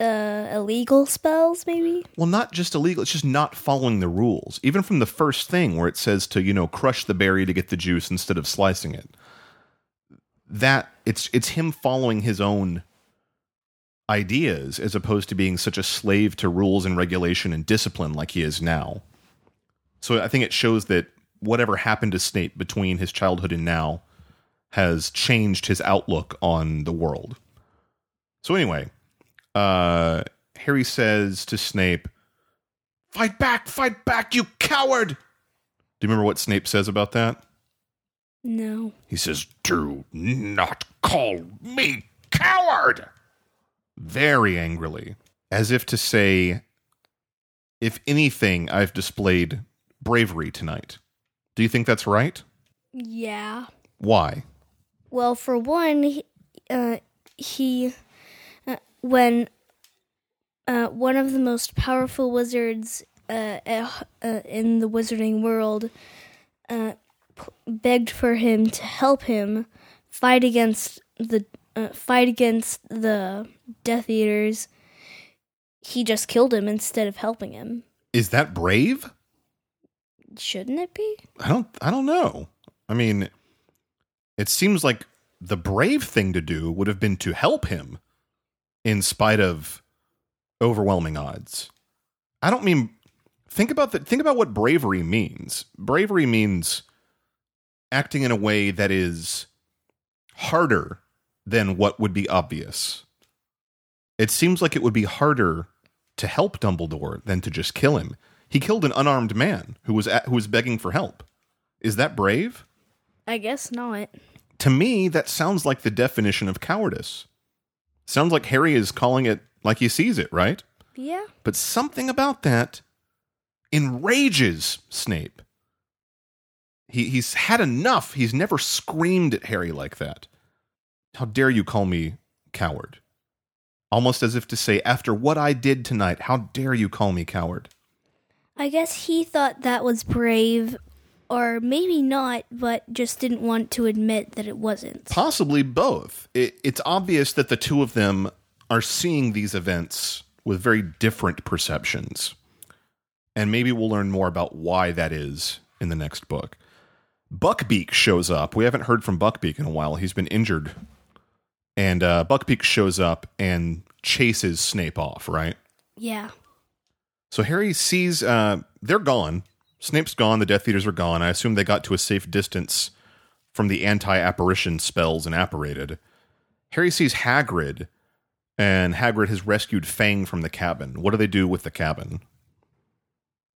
uh, illegal spells, maybe?
well not just illegal it's just not following the rules. Even from the first thing where it says to you know crush the berry to get the juice instead of slicing it. That it's it's him following his own ideas as opposed to being such a slave to rules and regulation and discipline like he is now so i think it shows that whatever happened to snape between his childhood and now has changed his outlook on the world so anyway uh harry says to snape fight back fight back you coward do you remember what snape says about that
No.
he says, Do not call me coward! Very angrily, as if to say, If anything, I've displayed bravery tonight. Do you think that's right?
Yeah.
Why?
Well, for one, he, uh, he uh, when uh, one of the most powerful wizards uh, uh, uh, in the wizarding world uh, p- begged for him to help him fight against the uh, fight against the Death Eaters, he just killed him instead of helping him.
Is that brave?
Shouldn't it be?
I don't I don't know. I mean, it seems like the brave thing to do would have been to help him in spite of overwhelming odds. I don't mean think about the think about what bravery means. Bravery means acting in a way that is harder than what would be obvious. It seems like it would be harder to help Dumbledore than to just kill him. He killed an unarmed man who was at, who was begging for help. Is that brave?
I guess not.
To me, that sounds like the definition of cowardice. Sounds like Harry is calling it like he sees it, right?
Yeah.
But something about that enrages Snape. He, he's had enough. He's never screamed at Harry like that. How dare you call me coward? Almost as if to say, after what I did tonight, how dare you call me coward?
I guess he thought that was brave, or maybe not, but just didn't want to admit that it wasn't.
Possibly both. It, it's obvious that the two of them are seeing these events with very different perceptions. And maybe we'll learn more about why that is in the next book. Buckbeak shows up. We haven't heard from Buckbeak in a while. He's been injured. And uh, Buckbeak shows up and chases Snape off, right?
Yeah.
So Harry sees uh, they're gone. Snape's gone. The Death Eaters are gone. I assume they got to a safe distance from the anti-apparition spells and apparated. Harry sees Hagrid, and Hagrid has rescued Fang from the cabin. What do they do with the cabin?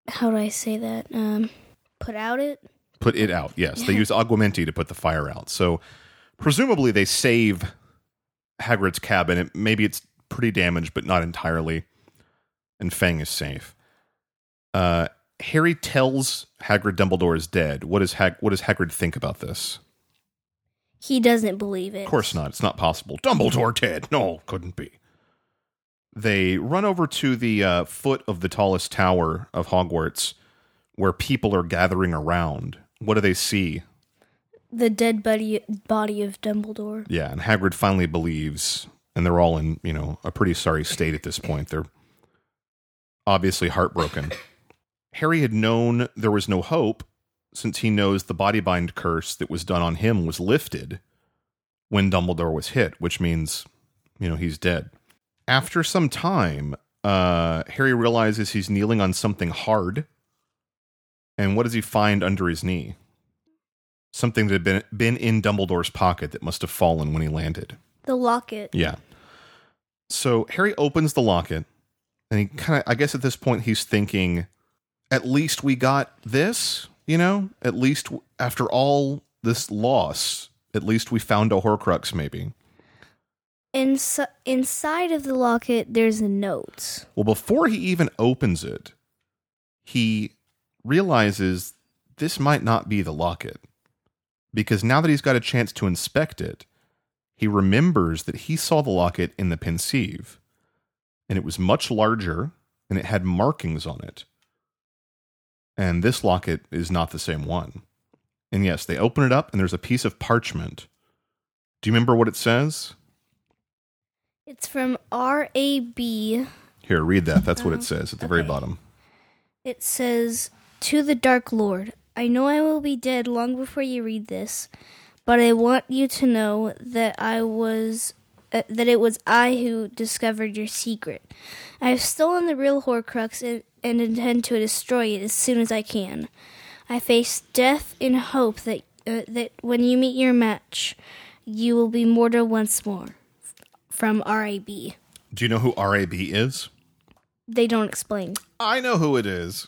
How do I say that? Um, put out it?
Put it out. Yes, they use aguamenti to put the fire out. So presumably they save Hagrid's cabin. It, maybe it's pretty damaged, but not entirely. And Fang is safe. Uh, Harry tells Hagrid Dumbledore is dead. What does Hag- what does Hagrid think about this?
He doesn't believe it.
Of course not. It's not possible. Dumbledore dead. No, couldn't be. They run over to the uh, foot of the tallest tower of Hogwarts where people are gathering around. What do they see?
The dead body, body of Dumbledore.
Yeah, and Hagrid finally believes, and they're all in, you know, a pretty sorry state at this point. They're obviously heartbroken. Harry had known there was no hope since he knows the body bind curse that was done on him was lifted when Dumbledore was hit, which means, you know, he's dead. After some time, uh, Harry realizes he's kneeling on something hard. And what does he find under his knee? Something that had been, been in Dumbledore's pocket that must have fallen when he landed.
The locket.
Yeah. So Harry opens the locket, and he kind of, I guess at this point, he's thinking, at least we got this, you know? At least after all this loss, at least we found a Horcrux, maybe.
Insi- inside of the locket, there's a note.
Well, before he even opens it, he realizes this might not be the locket. Because now that he's got a chance to inspect it, he remembers that he saw the locket in the pensieve, and it was much larger and it had markings on it. And this locket is not the same one. And yes, they open it up and there's a piece of parchment. Do you remember what it says?
It's from R.A.B.
Here, read that. That's what it uh-huh. says at the very bottom.
It says, To the Dark Lord, I know I will be dead long before you read this, but I want you to know that I was. Uh, that it was I who discovered your secret. I have stolen the real Horcrux and, and intend to destroy it as soon as I can. I face death in hope that uh, that when you meet your match, you will be mortal once more. From R.A.B.
Do you know who RAB is?
They don't explain.
I know who it is.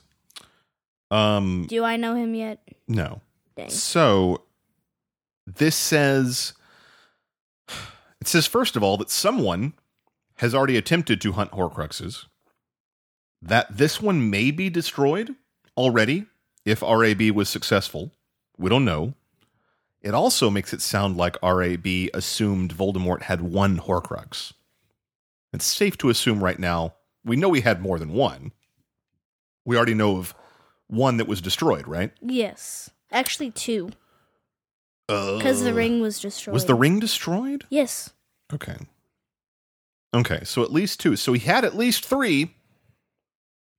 Um,
Do I know him yet?
no.
Dang.
So this says it says first of all that someone has already attempted to hunt Horcruxes. That this one may be destroyed already if RAB was successful. We don't know. It also makes it sound like RAB assumed Voldemort had one Horcrux. It's safe to assume right now we know he had more than one. We already know of one that was destroyed, right?
Yes. Actually, two. Because the oh. ring was destroyed.
Was the ring destroyed?
Yes.
Okay. Okay, so at least two. So he had at least three.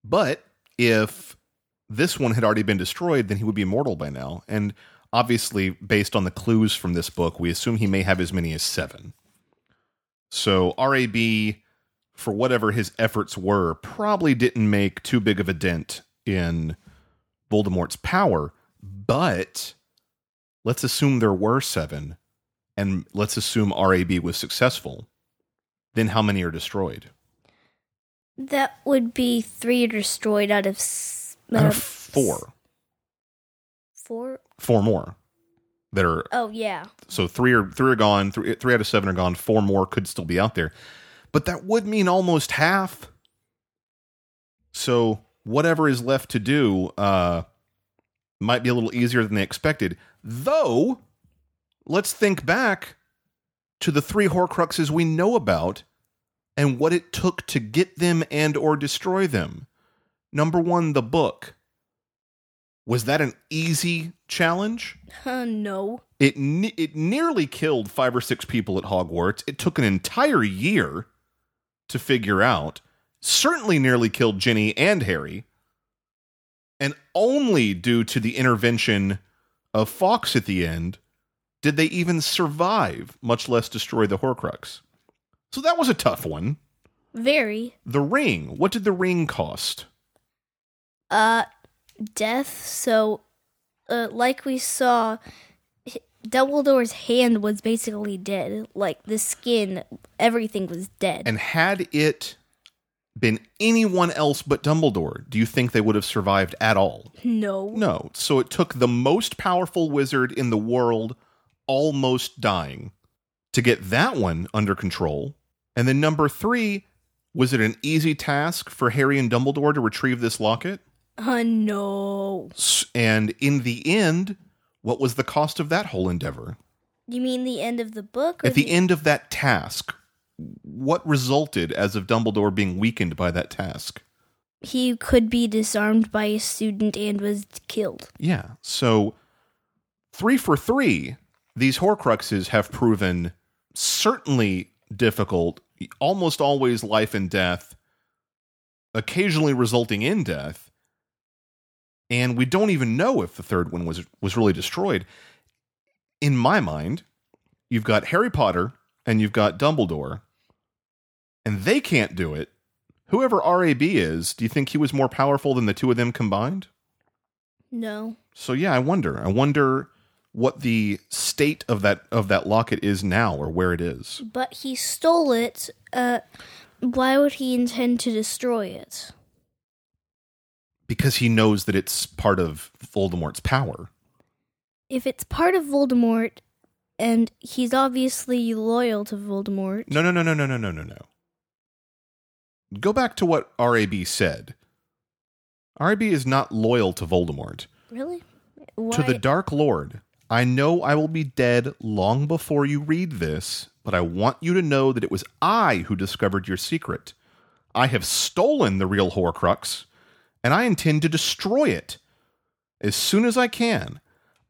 But if this one had already been destroyed, then he would be immortal by now. And obviously, based on the clues from this book, we assume he may have as many as seven. So RAB, for whatever his efforts were, probably didn't make too big of a dent in Voldemort's power. But let's assume there were seven, and let's assume RAB was successful. Then how many are destroyed?
That would be three destroyed out of, s-
Out
uh,
of four.
Four?
Four more. that are
Oh yeah.
so three are three are gone. Three three out of seven are gone. Four more could still be out there, but that would mean almost half. So whatever is left to do uh, might be a little easier than they expected. Though, let's think back to the three Horcruxes we know about and what it took to get them and or destroy them. Number one, the book. Was that an easy challenge?
Uh, no.
It ne- it nearly killed five or six people at Hogwarts. It took an entire year to figure out. Certainly nearly killed Ginny and Harry. And only due to the intervention of Fawkes at the end did they even survive, much less destroy the Horcrux. So that was a tough one.
Very.
The ring. What did the ring cost?
Uh, death. So, uh, like we saw, Dumbledore's hand was basically dead. Like the skin, everything was dead.
And had it been anyone else but Dumbledore, do you think they would have survived at all?
no.
No. So it took the most powerful wizard in the world almost dying to get that one under control. And then number three, was it an easy task for Harry and Dumbledore to retrieve this locket?
Uh, no.
And in the end, what was the cost of that whole endeavor?
You mean the end of the book? Or
At the end of that task, what resulted as of Dumbledore being weakened by that task?
He could be disarmed by a student and was killed.
Yeah. So three for three, these Horcruxes have proven certainly difficult, almost always life and death, occasionally resulting in death. And we don't even know if the third one was was really destroyed. In my mind, you've got Harry Potter and you've got Dumbledore, and they can't do it. Whoever RAB is, do you think he was more powerful than the two of them combined?
No.
So yeah, I wonder. I wonder what the state of that of that locket is now or where it is.
But he stole it. Uh, why would he intend to destroy it?
Because he knows that it's part of Voldemort's power.
If it's part of Voldemort, and he's obviously loyal to Voldemort.
No, no, no, no, no, no, no, no, no. Go back to what RAB said. RAB is not loyal to Voldemort.
Really? Why?
To the Dark Lord, I know I will be dead long before you read this, but I want you to know that it was I who discovered your secret. I have stolen the real Horcrux, and I intend to destroy it. As soon as I can,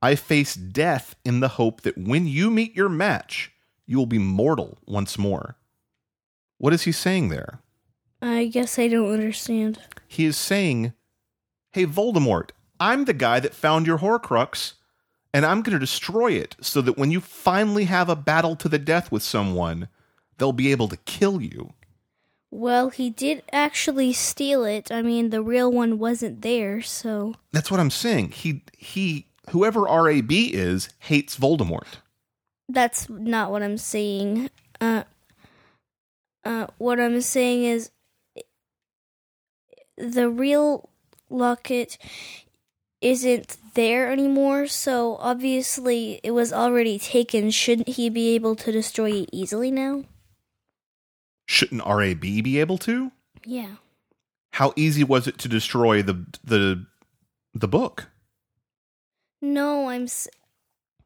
I face death in the hope that when you meet your match, you will be mortal once more. What is he saying there?
I guess I don't understand.
He is saying, Hey, Voldemort, I'm the guy that found your Horcrux, and I'm going to destroy it so that when you finally have a battle to the death with someone, they'll be able to kill you.
Well, he did actually steal it. I mean, the real one wasn't there, so.
That's what I'm saying. He, he, whoever RAB is, hates Voldemort.
That's not what I'm saying. Uh, uh, what I'm saying is the real locket isn't there anymore, so obviously it was already taken. Shouldn't he be able to destroy it easily now?
Shouldn't RAB be able to?
Yeah.
How easy was it to destroy the the the book?
No, I'm. S-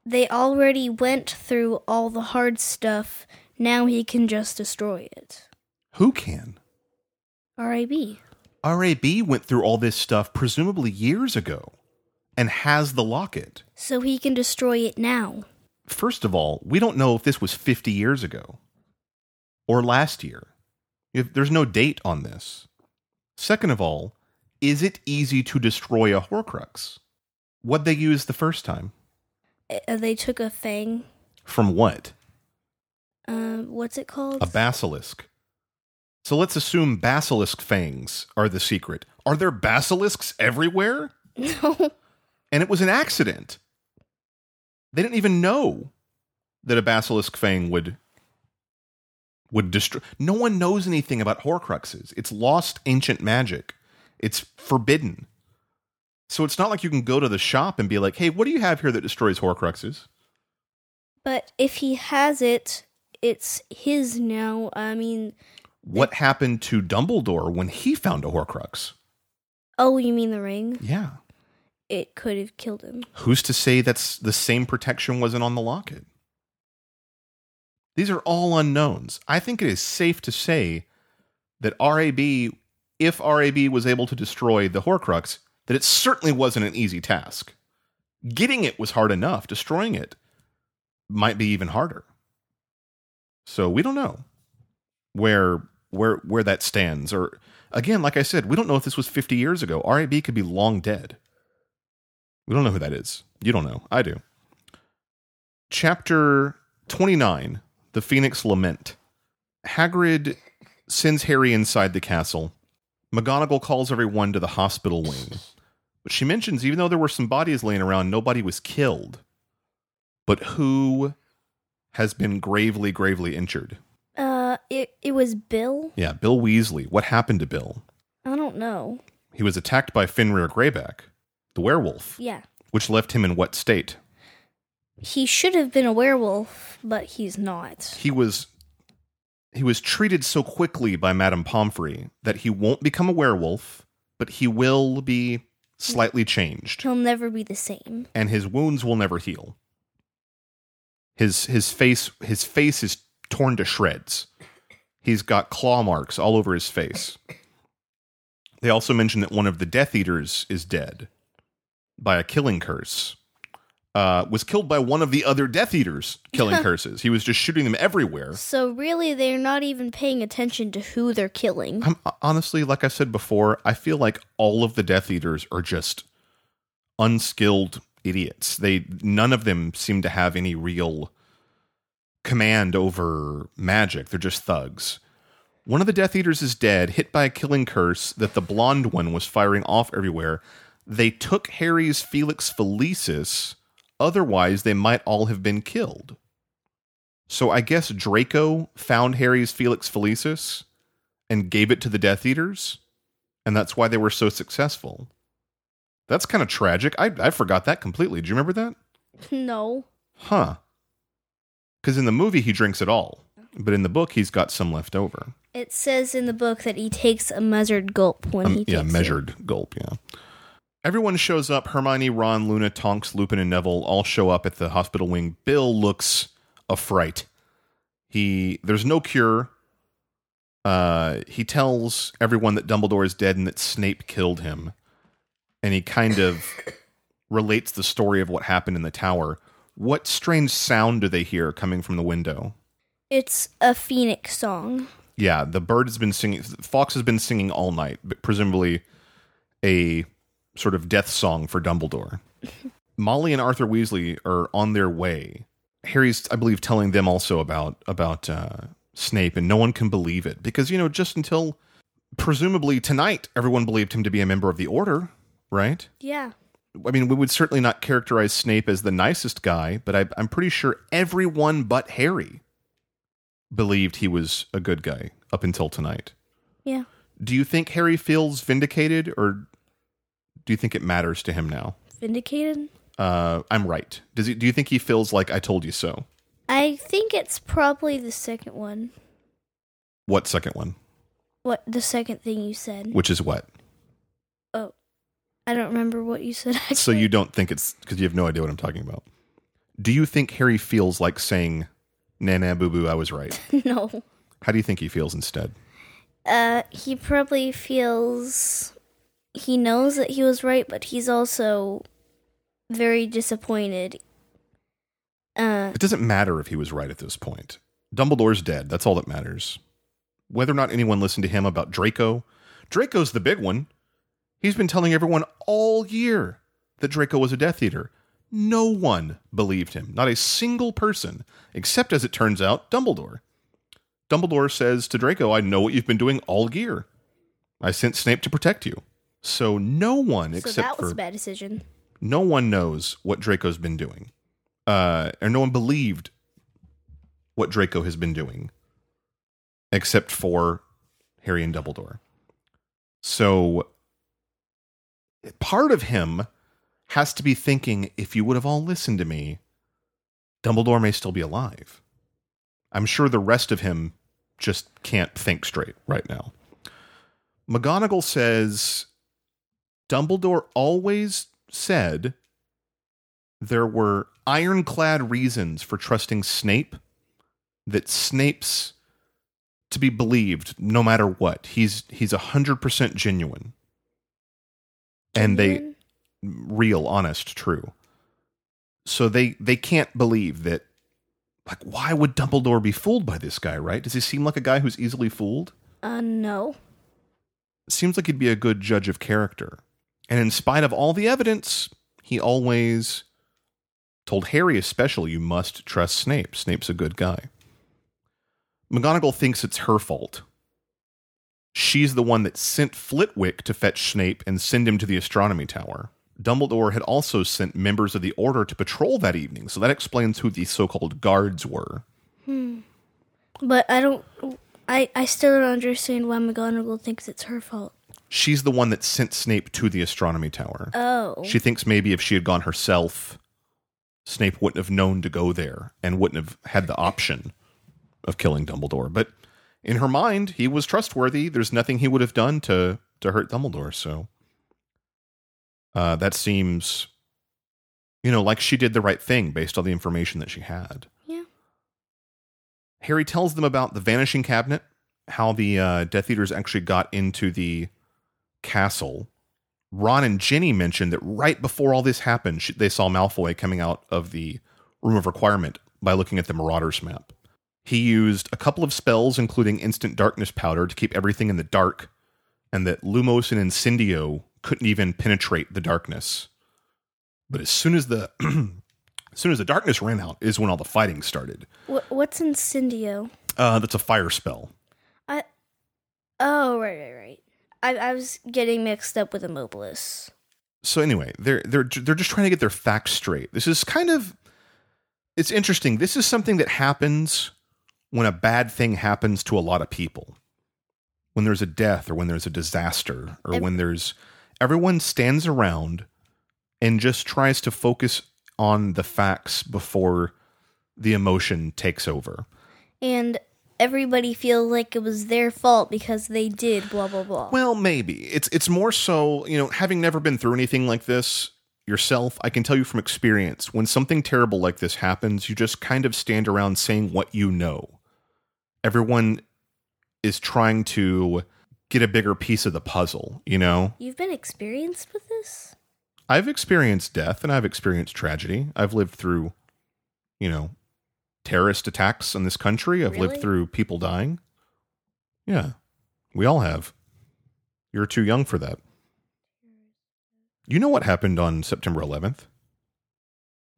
they already went through all the hard stuff. Now he can just destroy it.
Who can?
R.I.B.
RAB went through all this stuff presumably years ago and has the locket.
So he can destroy it now.
First of all, we don't know if this was 50 years ago or last year. If there's no date on this. Second of all, is it easy to destroy a Horcrux? What they used the first time?
Uh, they took a fang.
From what?
Uh, what's it called?
A basilisk. So let's assume basilisk fangs are the secret. Are there basilisks everywhere?
no.
And it was an accident. They didn't even know that a basilisk fang would would destroy. No one knows anything about Horcruxes. It's lost ancient magic. It's forbidden. So it's not like you can go to the shop and be like, "Hey, what do you have here that destroys Horcruxes?"
But if he has it, it's his now. I mean,
What happened to Dumbledore when he found a Horcrux?
oh, you mean the ring?
Yeah.
It could have killed him.
Who's to say that's the same protection wasn't on the locket? These are all unknowns. I think it is safe to say that RAB, if RAB was able to destroy the Horcrux, that it certainly wasn't an easy task. Getting it was hard enough. Destroying it might be even harder. So we don't know where where where that stands. Or again, like I said, we don't know if this was 50 years ago. RAB could be long dead. We don't know who that is. You don't know. I do. Chapter 29 The Phoenix Lament. Hagrid sends Harry inside the castle. McGonagall calls everyone to the hospital wing. But she mentions even though there were some bodies laying around, nobody was killed. But who has been gravely, gravely injured?
It it was Bill.
Yeah, Bill Weasley. What happened to Bill?
I don't know.
He was attacked by Fenrir Greyback, the werewolf,
Yeah,
which left him in what state?
he should have been a werewolf, but he's not.
he was he was treated so quickly by Madame Pomfrey that he won't become a werewolf, but he will be slightly changed,
He'll never be the same.
and his wounds will never heal. His his face his face is torn to shreds. He's got claw marks all over his face. They also mention that one of the Death Eaters is dead by a killing curse. Uh, was killed by one of the other Death Eaters killing curses. He was just shooting them everywhere.
So really, they're not even paying attention to who they're killing.
I'm honestly, like I said before, I feel like all of the Death Eaters are just unskilled idiots. They none of them seem to have any real command over magic. They're just thugs. One of the Death Eaters is dead, hit by a killing curse that the blonde one was firing off everywhere. They took Harry's Felix Felicis, otherwise they might all have been killed. So I guess Draco found Harry's Felix Felicis and gave it to the Death Eaters, and that's why they were so successful. That's kind of tragic. I I forgot that completely. Do you remember that?
No.
Huh. Because in the movie he drinks it all, but in the book he's got some left over.
It says in the book that he takes a measured gulp when
Um,
he takes
yeah,
it.
measured gulp. Yeah. Everyone shows up. Hermione, Ron, Luna, Tonks, Lupin, and Neville all show up at the hospital wing. Bill looks a fright. He there's no cure. Uh, he tells everyone that Dumbledore is dead and that Snape killed him, and he kind of relates the story of what happened in the tower. What strange sound do they hear coming from the window?
It's a phoenix song.
Yeah, the bird has been singing. Fawkes has been singing all night, but presumably a sort of death song for Dumbledore. Molly and Arthur Weasley are on their way. Harry's, I believe, telling them also about about uh, Snape, and no one can believe it because you know just until presumably tonight, everyone believed him to be a member of the Order, right?
Yeah.
I mean, we would certainly not characterize Snape as the nicest guy, but I, I'm pretty sure everyone but Harry believed he was a good guy up until tonight.
Yeah.
Do you think Harry feels vindicated, or do you think it matters to him now?
Vindicated?
Uh, I'm right. Does he? Do you think he feels like I told you so?
I think it's probably the second one.
What second one?
What the second thing you said?
Which is what?
I don't remember what you said. Actually.
So you don't think it's because you have no idea what I'm talking about. Do you think Harry feels like saying, "Nah, nah, boo, boo, I was right"?
no.
How do you think he feels instead?
Uh, he probably feels he knows that he was right, but he's also very disappointed. Uh,
It doesn't matter if he was right at this point. Dumbledore's dead. That's all that matters. Whether or not anyone listened to him about Draco, Draco's the big one. He's been telling everyone all year that Draco was a Death Eater. No one believed him. Not a single person, except as it turns out, Dumbledore. Dumbledore says to Draco, I know what you've been doing all year. I sent Snape to protect you. So no one
so
except
that was
for
a bad decision.
no one knows what Draco's been doing. Uh, or no one believed what Draco has been doing, except for Harry and Dumbledore. So part of him has to be thinking if you would have all listened to me, Dumbledore may still be alive. I'm sure the rest of him just can't think straight right now. McGonagall says Dumbledore always said there were ironclad reasons for trusting Snape, that Snape's to be believed no matter what. He's he's a hundred percent genuine. And they real, honest, true. So they they can't believe that like why would Dumbledore be fooled by this guy, right? Does he seem like a guy who's easily fooled?
Uh, no.
Seems like he'd be a good judge of character. And in spite of all the evidence, he always told Harry especially you must trust Snape. Snape's a good guy. McGonagall thinks it's her fault. She's the one that sent Flitwick to fetch Snape and send him to the astronomy tower. Dumbledore had also sent members of the Order to patrol that evening, so that explains who the so-called guards were. Hmm.
But I don't. I, I still don't understand why McGonagall thinks it's her fault.
She's the one that sent Snape to the astronomy tower.
Oh.
She thinks maybe if she had gone herself, Snape wouldn't have known to go there and wouldn't have had the option of killing Dumbledore. But in her mind, he was trustworthy. There's nothing he would have done to to hurt Dumbledore. So uh, that seems, you know, like she did the right thing based on the information that she had.
Yeah.
Harry tells them about the vanishing cabinet, how the uh, Death Eaters actually got into the castle. Ron and Ginny mentioned that right before all this happened, sh- they saw Malfoy coming out of the room of requirement by looking at the Marauders map. He used a couple of spells, including instant darkness powder, to keep everything in the dark, and that Lumos and Incendio couldn't even penetrate the darkness. But as soon as the as soon as the darkness ran out, is when all the fighting started.
What, what's Incendio?
Uh, that's a fire spell.
I. Oh, right, right, right. I, I was getting mixed up with Immobilis.
so anyway, they're they're they're just trying to get their facts straight. This is kind of it's interesting. This is something that happens when a bad thing happens to a lot of people. When there's a death or when there's a disaster or
Ev-
when there's everyone stands around and just tries to focus on the facts before the emotion takes over.
And everybody feels like it was their fault because they did blah, blah, blah.
Well, maybe it's it's more so you know having never been through anything like this yourself. I can tell you from experience when something terrible like this happens, you just kind of stand around saying what you know. Everyone is trying to get a bigger piece of the puzzle. You know,
You've been experienced with this?
I've experienced death and I've experienced tragedy. I've lived through, you know, terrorist attacks in this country. I've lived through people dying. Yeah, we all have. You're too young for that. You know what happened on September 11th?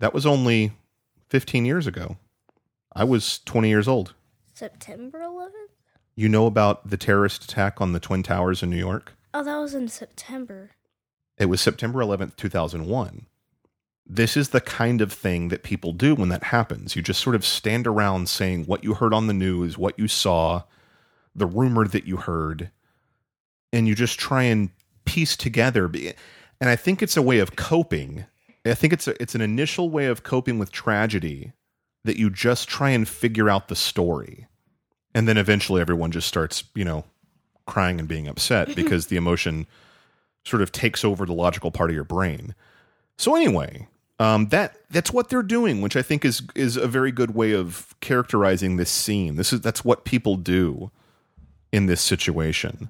That was only 15 years ago. I was 20 years old.
September 11th?
You know about the terrorist attack on the Twin Towers in New York?
Oh, that was in September.
It was September 11th, 2001. This is the kind of thing that people do when that happens. You just sort of stand around saying what you heard on the news, what you saw, the rumor that you heard, and you just try and piece together. And I think it's a way of coping. I think it's a, it's an initial way of coping with tragedy that you just try and figure out the story. And then eventually everyone just starts, you know, crying and being upset because the emotion sort of takes over the logical part of your brain. So anyway, um, that that's what they're doing, which I think is is a very good way of characterizing this scene. This is that's what people do in this situation.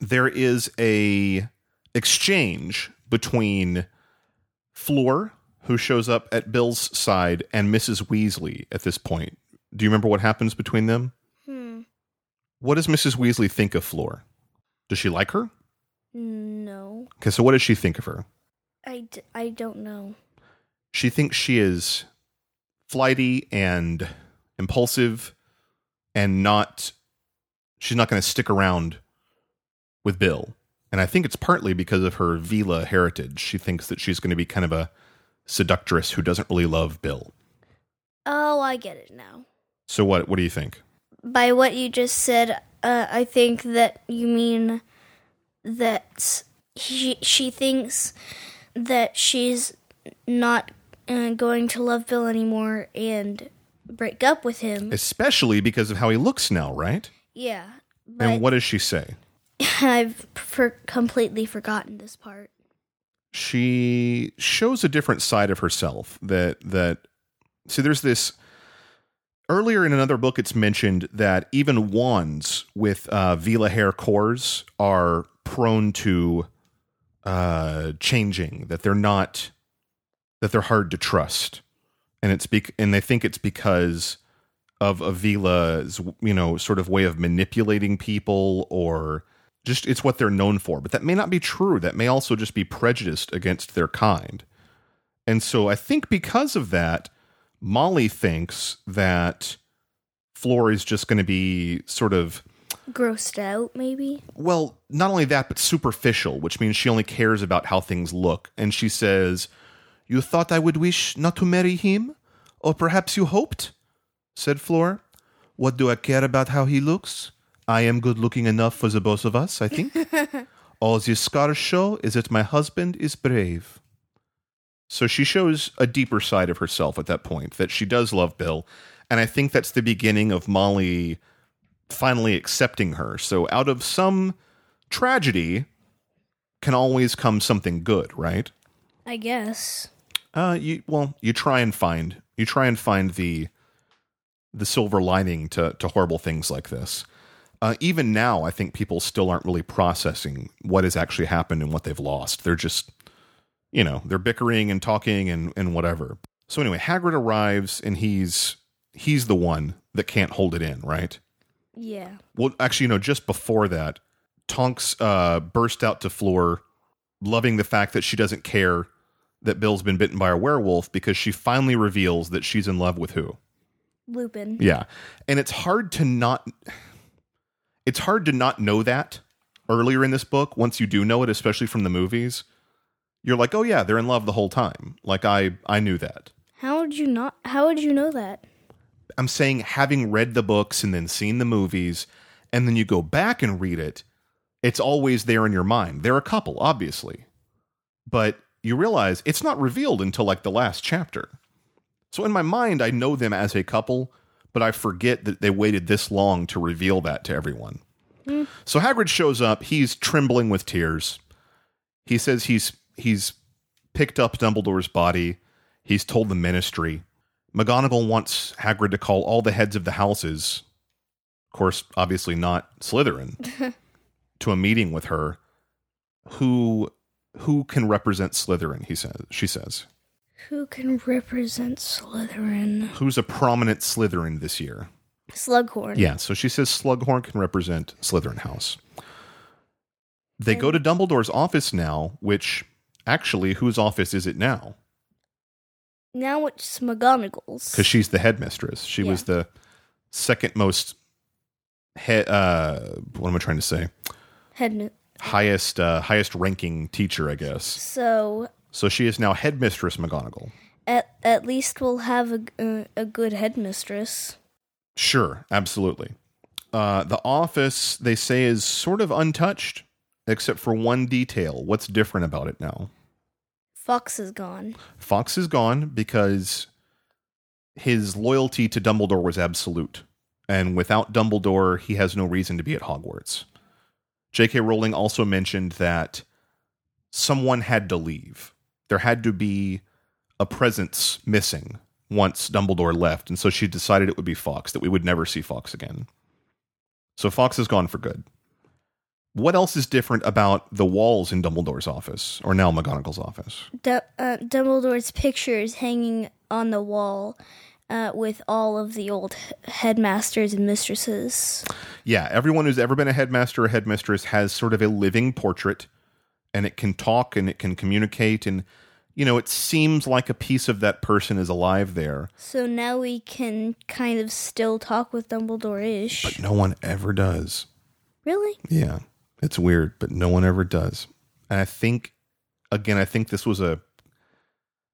There is a exchange between Fleur, who shows up at Bill's side, and Mrs. Weasley at this point. Do you remember what happens between them? What does Mrs. Weasley think of Fleur? Does she like her?
No.
Okay, so what does she think of her?
I, d- I don't know.
She thinks she is flighty and impulsive and not she's not going to stick around with Bill. And I think it's partly because of her Veela heritage. She thinks that she's going to be kind of a seductress who doesn't really love Bill.
Oh, I get it now.
So what what do you think?
By what you just said, uh, I think that you mean that she she thinks that she's not uh, going to love Bill anymore and break up with him.
Especially because of how he looks now, right?
Yeah.
and what does she say?
I've completely forgotten this part.
she shows a different side of herself that that see there's this earlier in another book it's mentioned that even wands with uh Veela hair cores are prone to uh changing that they're not that they're hard to trust. And it's and they think it's because of a Veela's you know sort of way of manipulating people or just it's what they're known for. But that may not be true. That may also just be prejudiced against their kind. And so i think because of that molly thinks that Fleur is just going to be sort of
Grossed out, maybe?
well, not only that, but superficial, which means she only cares about how things look. And she says, You thought I would wish not to marry him? Or perhaps you hoped? said Fleur. What do I care about how he looks? I am good looking enough for the both of us, I think. All the scars show is that my husband is brave. So she shows a deeper side of herself at that point, that she does love Bill. And I think that's the beginning of Molly finally accepting her. So out of some tragedy can always come something good, right?
I guess.
Uh you well, you try and find you try and find the the silver lining to to horrible things like this. Uh, even now, I think people still aren't really processing what has actually happened and what they've lost. They're just, you know, they're bickering and talking and and whatever. So anyway, Hagrid arrives and he's he's the one that can't hold it in, right?
Yeah.
Well, actually, you know, just before that, Tonks uh, burst out to Fleur, loving the fact that she doesn't care that Bill's been bitten by a werewolf because she finally reveals that she's in love with who?
Lupin.
Yeah. And it's hard to not it's hard to not know that earlier in this book once you do know it especially from the movies. You're like, "Oh yeah, they're in love the whole time." Like I I knew that.
How would you not? How would you know that?
I'm saying having read the books and then seen the movies and then you go back and read it, it's always there in your mind. They're a couple, obviously. But you realize it's not revealed until like the last chapter. So in my mind, I know them as a couple, but I forget that they waited this long to reveal that to everyone. Hmm. So Hagrid shows up, he's trembling with tears. He says he's he's picked up Dumbledore's body. He's told the ministry. McGonagall wants Hagrid to call all the heads of the houses, of course, obviously not Slytherin, to a meeting with her. Who who can represent Slytherin? He says. She says.
Who can represent Slytherin?
Who's a prominent Slytherin this year?
Slughorn.
Yeah, so she says Slughorn can represent Slytherin House. They go to Dumbledore's office now, which actually, whose office is it now?
Now it's McGonagall's.
Because she's the headmistress. She was the second most head. Uh, what am I trying to say?
Head.
Highest, uh, highest ranking teacher, I guess.
So
So she is now headmistress McGonagall.
at at least we'll have a a, a good headmistress.
Sure, absolutely. Uh, the office they say is sort of untouched, except for one detail. What's different about it now?
Fawkes is gone.
Fawkes is gone because his loyalty to Dumbledore was absolute. And without Dumbledore, he has no reason to be at Hogwarts. J.K. Rowling also mentioned that someone had to leave. There had to be a presence missing once Dumbledore left. And so she decided it would be Fawkes, that we would never see Fawkes again. So Fawkes is gone for good. What else is different about the walls in Dumbledore's office, or now McGonagall's office?
Du- uh, Dumbledore's picture is hanging on the wall uh, with all of the old headmasters and mistresses.
Yeah, everyone who's ever been a headmaster or headmistress has sort of a living portrait and it can talk and it can communicate and you know, it seems like a piece of that person is alive there,
So now we can kind of still talk with Dumbledore ish.
but no one ever does.
Really?
Yeah. It's weird, but no one ever does. And I think again, I think this was a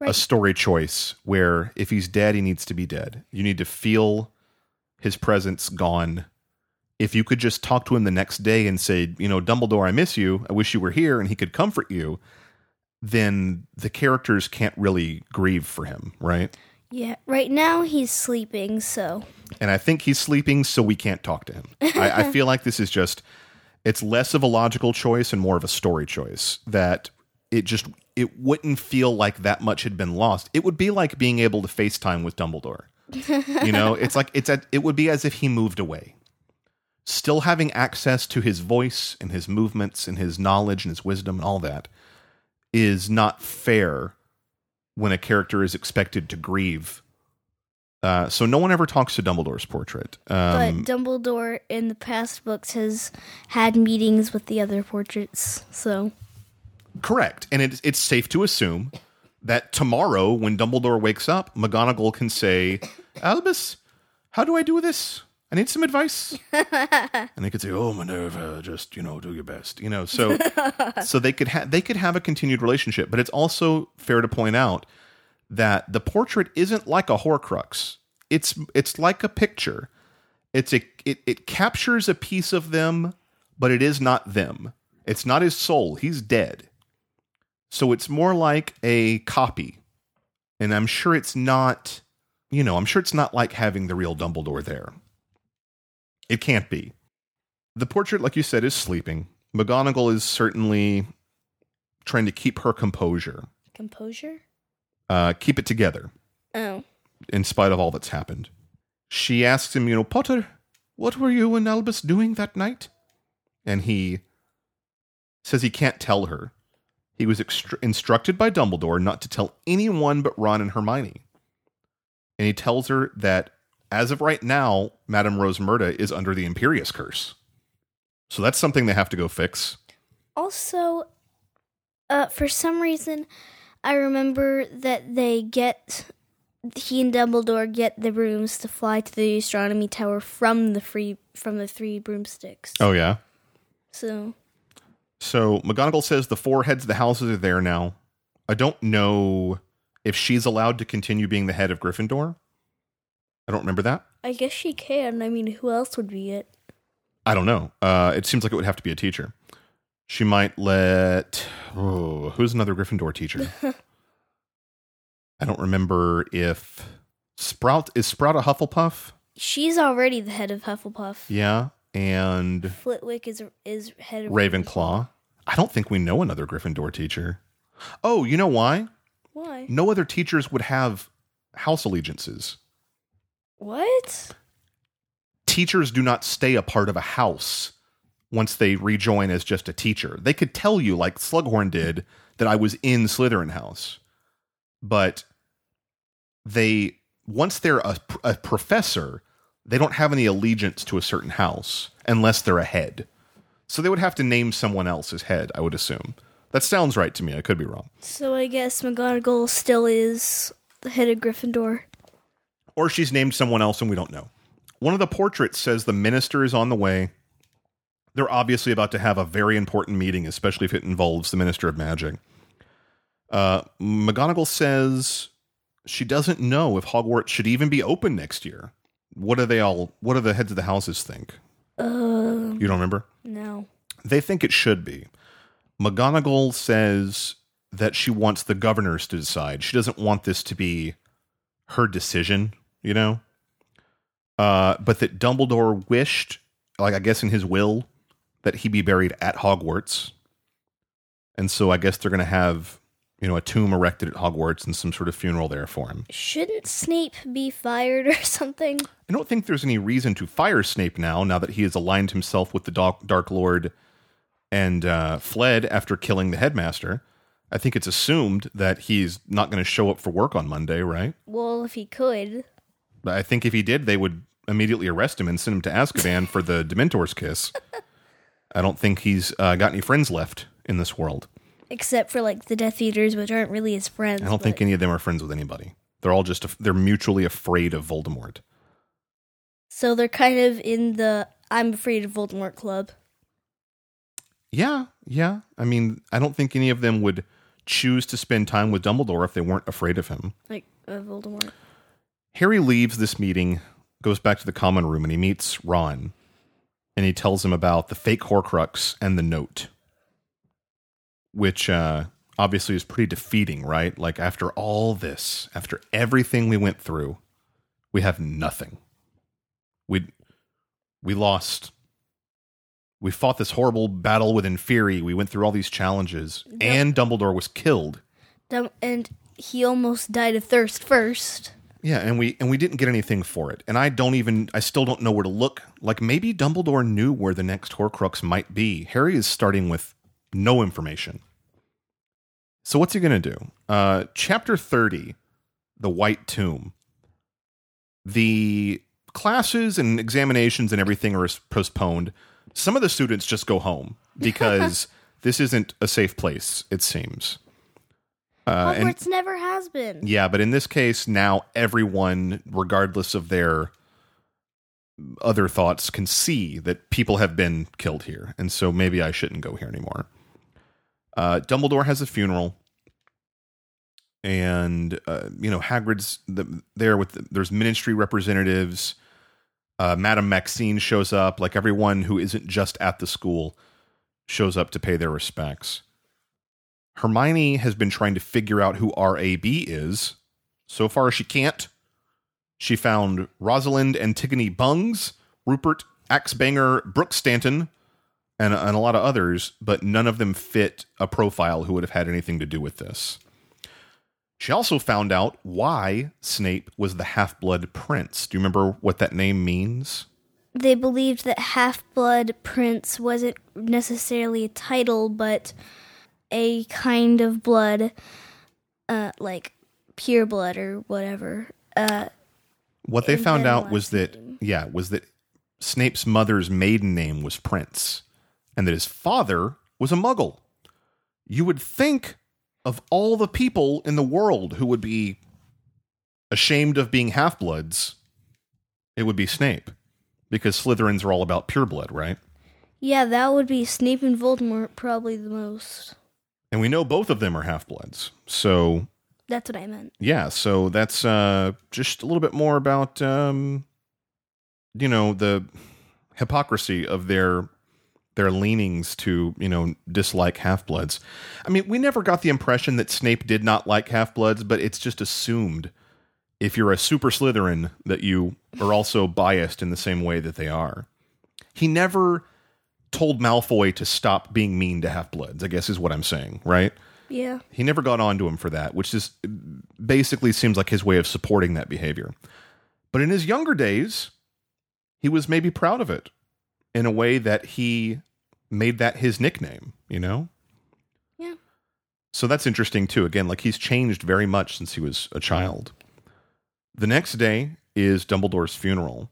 a story choice where if he's dead, he needs to be dead. You need to feel his presence gone. If you could just talk to him the next day and say, you know, Dumbledore, I miss you. I wish you were here, and he could comfort you. then the characters can't really grieve for him, right?
Yeah, right now he's sleeping, so
and I think he's sleeping, so we can't talk to him. I, I feel like this is just it's less of a logical choice and more of a story choice that it just it wouldn't feel like that much had been lost. It would be like being able to FaceTime with Dumbledore. you know, it's like it's a, it would be as if he moved away. Still having access to his voice and his movements and his knowledge and his wisdom and all that is not fair when a character is expected to grieve. Uh, so no one ever talks to Dumbledore's portrait. Um,
but Dumbledore in the past books has had meetings with the other portraits, so
correct, and it's it's safe to assume that tomorrow, when Dumbledore wakes up, McGonagall can say, "Albus, how do I do this? I need some advice." and they could say, "Oh, Minerva, just you know, do your best." You know, so so they could have they could have a continued relationship. But it's also fair to point out that the portrait isn't like a Horcrux. It's it's like a picture. It's a it, it captures a piece of them, but it is not them. It's not his soul. He's dead. So it's more like a copy. And I'm sure it's not, you know, I'm sure it's not like having the real Dumbledore there. It can't be. The portrait, like you said, is sleeping. McGonagall is certainly trying to keep her composure,
composure.
Uh, keep it together
Oh,
in spite of all that's happened. She asks him, you know, Potter, what were you and Albus doing that night? And he says he can't tell her. He was extr- instructed by Dumbledore not to tell anyone but Ron and Hermione. And he tells her that as of right now, Madame Rosmerta is under the Imperius curse. So that's something they have to go fix.
also, uh, for some reason, I remember that they get he and Dumbledore get the brooms to fly to the astronomy tower from the free from the three broomsticks.
Oh, yeah.
So
So McGonagall says the four heads of the houses are there now. I don't know if she's allowed to continue being the head of Gryffindor. I don't remember that.
I guess she can. I mean, who else would be it?
I don't know. Uh, it seems like it would have to be a teacher. She might let. Oh, who's another Gryffindor teacher? I don't remember if Sprout is Sprout a Hufflepuff.
She's already the head of Hufflepuff.
Yeah, and
Flitwick is is head of
Ravenclaw. I don't think we know another Gryffindor teacher. Oh, you know why?
Why?
No other teachers would have house allegiances.
What?
teachers do not stay a part of a house once they rejoin as just a teacher. They could tell you, like Slughorn did, that I was in Slytherin House, but they once they're a, a professor, they don't have any allegiance to a certain house unless they're a head. So they would have to name someone else as head. I would assume that sounds right to me. I could be wrong.
So I guess McGonagall still is the head of Gryffindor.
or she's named someone else and we don't know. One of the portraits says the minister is on the way. They're obviously about to have a very important meeting, especially if it involves the Minister of Magic. Uh, McGonagall says she doesn't know if Hogwarts should even be open next year. What do they all? What do the heads of the houses think?
Um,
You don't remember?
no.
They think it should be. McGonagall says that she wants the governors to decide. She doesn't want this to be her decision, you know? Uh, but that Dumbledore wished, like I guess in his will, that he be buried at Hogwarts. And so I guess they're going to have, you know, a tomb erected at Hogwarts and some sort of funeral there for him.
Shouldn't Snape be fired or something?
I don't think there's any reason to fire Snape now, now that he has aligned himself with the Dark, Lord and uh, fled after killing the headmaster. I think it's assumed that he's not going to show up for work on Monday, right?
Well, if he could.
But I think if he did, they would immediately arrest him and send him to Azkaban for the Dementor's kiss. I don't think he's uh, got any friends left in this world.
Except for like the Death Eaters, which aren't really his friends.
I don't think any of them are friends with anybody. They're all just they're mutually afraid of Voldemort.
So they're kind of in the I'm afraid of Voldemort club.
Yeah, yeah. I mean, I don't think any of them would choose to spend time with Dumbledore if they weren't afraid of him.
Like uh, Voldemort.
Harry leaves this meeting, goes back to the common room, and he meets Ron. And he tells him about the fake Horcrux and the note, which uh, obviously is pretty defeating, right? Like after all this, after everything we went through, we have nothing. We we lost. We fought this horrible battle with Inferi. We went through all these challenges, and Dumbledore was killed.
Dum- and he almost died of thirst first.
Yeah, and we and we didn't get anything for it. And I don't even I still don't know where to look. Like maybe Dumbledore knew where the next Horcrux might be. Harry is starting with no information. So what's he going to do? Uh chapter 30, The White Tomb. The classes and examinations and everything are postponed. Some of the students just go home because this isn't a safe place, it seems. Uh, and-
Hogwarts never has been.
yeah, but in this case, now everyone, regardless of their other thoughts, can see that people have been killed here, and so maybe I shouldn't go here anymore. Uh, Dumbledore has a funeral, and uh, you know Hagrid's the, there with the, there's ministry representatives. Uh, Madame Maxime shows up, like everyone who isn't just at the school shows up to pay their respects. Hermione has been trying to figure out who RAB is. So far, she can't. She found Rosalind Antigone Bungs, Rupert Axebanger Brookstanton, and, and a lot of others, but none of them fit a profile who would have had anything to do with this. She also found out why Snape was the half blood prince. Do you remember what that name means?
They believed that Half Blood Prince wasn't necessarily a title, but a kind of blood, uh, like pure blood or whatever. Uh,
What they found out was that yeah, was that Snape's mother's maiden name was Prince, and that his father was a Muggle. You would think of all the people in the world who would be ashamed of being half bloods, it would be Snape, because Slytherins are all about pure blood, right?
yeah, that would be Snape and Voldemort probably the most.
And we know both of them are half bloods, so
That's what I meant.
yeah so that's uh just a little bit more about um you know the hypocrisy of their their leanings to you know dislike half-bloods. I mean we never got the impression that snape did not like half-bloods but it's just assumed if you're a super slytherin that you are also biased in the same way that they are. He never told malfoy to stop being mean to half-bloods i guess is what i'm saying right
Yeah.
he never got onto him for that, which is basically seems like his way of supporting that behavior. But in his younger days, he was maybe proud of it in a way that he made that his nickname, you know?
Yeah.
So that's interesting too. Again, like he's changed very much since he was a child. The next day is Dumbledore's funeral.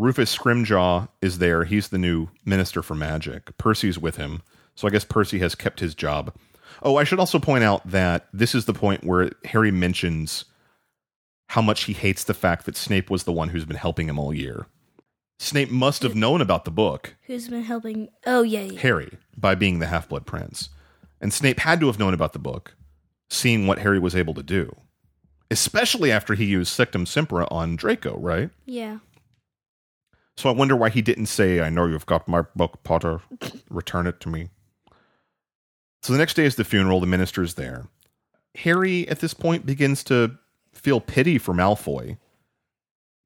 Rufus Scrimgeour is there. He's the new minister for magic. Percy's with him. So I guess Percy has kept his job. Oh, I should also point out that this is the point where Harry mentions how much he hates the fact that Snape was the one who's been helping him all year. Snape must have known about the book,
Who's been helping? Oh, yeah, yeah.
Harry, by being the Half Blood Prince. And Snape had to have known about the book, seeing what Harry was able to do. Especially after he used Sectumsempra on Draco, right?
Yeah.
So I wonder why he didn't say, I know you've got my book, Potter. Return it to me. So the next day is the funeral. The minister's there. Harry, at this point, begins to feel pity for Malfoy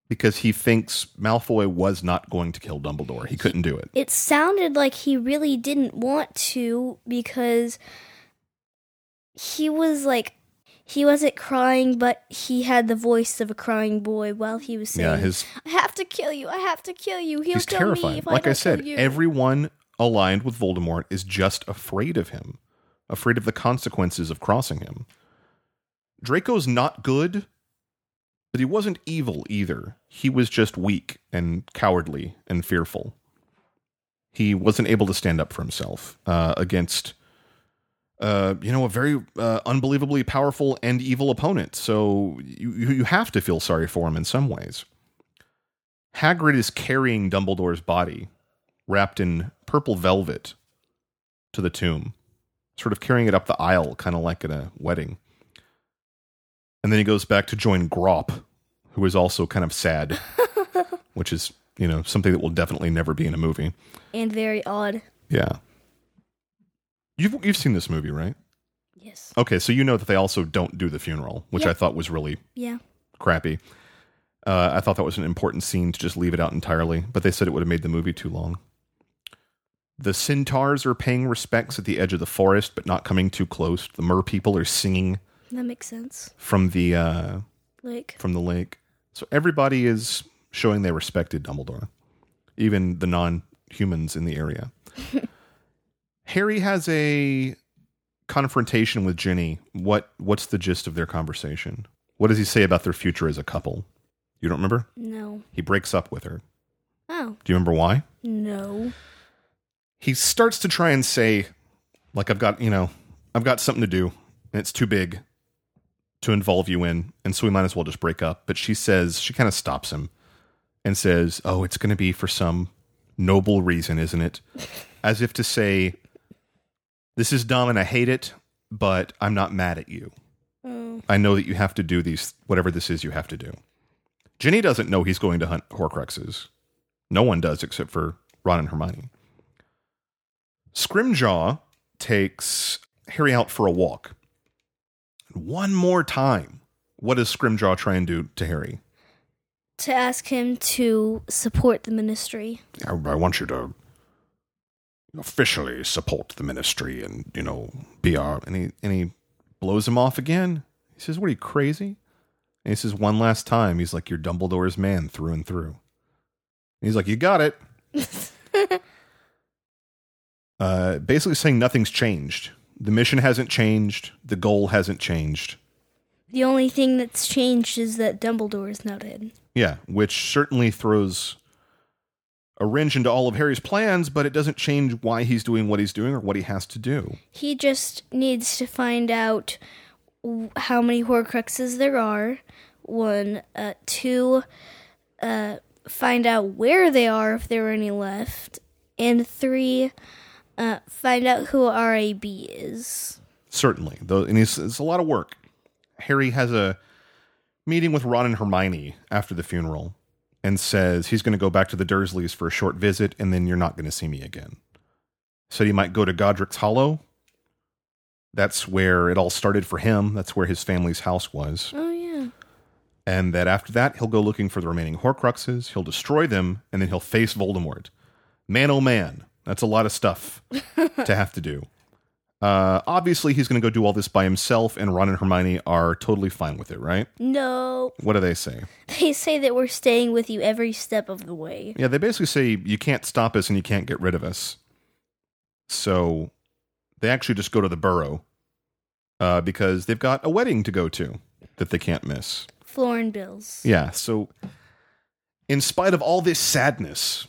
because he thinks Malfoy was not going to kill Dumbledore. He couldn't do it.
It sounded like he really didn't want to because he was like he wasn't crying, but he had the voice of a crying boy while he was saying,
Yeah, his
"I have to kill you. I have to kill you. He'll
he's
kill
terrifying.
me if
like
I,
I, said,
kill you."
everyone aligned with Voldemort is just afraid of him, afraid of the consequences of crossing him. Draco's not good, but he wasn't evil either. He was just weak and cowardly and fearful. He wasn't able to stand up for himself uh, against, uh, you know, a very uh, unbelievably powerful and evil opponent. So you you have to feel sorry for him in some ways. Hagrid is carrying Dumbledore's body, wrapped in purple velvet, to the tomb, sort of carrying it up the aisle, kind of like at a wedding. And then he goes back to join Grawp, who is also kind of sad, which is, you know, something that will definitely never be in a movie.
and very odd.
Yeah. You've you've seen this movie, right?
Yes.
Okay, so you know that they also don't do the funeral, which
Yeah.
I thought was really
Yeah.
crappy. Uh, I thought that was an important scene to just leave it out entirely, but they said it would have made the movie too long. The centaurs are paying respects at the edge of the forest, but not coming too close. The mer people are singing
That makes sense.
from the uh,
Like,
from the lake. So everybody is showing they respected Dumbledore, even the non-humans in the area. Harry has a confrontation with Ginny. What what's the gist of their conversation? What does he say about their future as a couple? You don't remember?
no.
He breaks up with her.
Oh,
Do you remember why?
no.
He starts to try and say, like, I've got, you know, I've got something to do, and it's too big to involve you in, and so we might as well just break up. But she says, she kind of stops him and says, Oh, it's going to be for some noble reason, isn't it? As if to say, This is dumb and I hate it, but I'm not mad at you.
Oh,
I know that you have to do these, whatever this is you have to do. Ginny doesn't know he's going to hunt Horcruxes. No one does except for Ron and Hermione. Scrimgeour takes Harry out for a walk. One more time. What does Scrimgeour try and do to Harry?
to ask him to support the ministry.
I, I want you to officially support the ministry and, you know, be our. And he, and he blows him off again. He says, What are you, crazy? And he says, One last time. He's like, You're Dumbledore's man through and through. And he's like, You got it. uh, basically saying nothing's changed. The mission hasn't changed. The goal hasn't changed.
The only thing that's changed is that Dumbledore is now dead.
Yeah, which certainly throws a wrench into all of Harry's plans, but it doesn't change why he's doing what he's doing or what he has to do.
He just needs to find out how many Horcruxes there are. One, uh, two, uh, find out where they are if there are any left, and three, uh, find out who RAB is.
Certainly, though, and it's, it's a lot of work. Harry has a meeting with Ron and Hermione after the funeral and says he's going to go back to the Dursleys for a short visit, and then you're not going to see me again. Said he might go to Godric's Hollow. That's where it all started for him. That's where his family's house was.
Oh yeah,
and that after that he'll go looking for the remaining Horcruxes. He'll destroy them, and then he'll face Voldemort. Man, oh man, that's a lot of stuff to have to do. Uh, obviously, he's going to go do all this by himself, and Ron and Hermione are totally fine with it, right?
no.
What do they say?
They say that we're staying with you every step of the way.
Yeah, they basically say you can't stop us and you can't get rid of us. So they actually just go to the burrow uh, because they've got a wedding to go to that they can't miss.
Florin Bills.
Yeah. So, in spite of all this sadness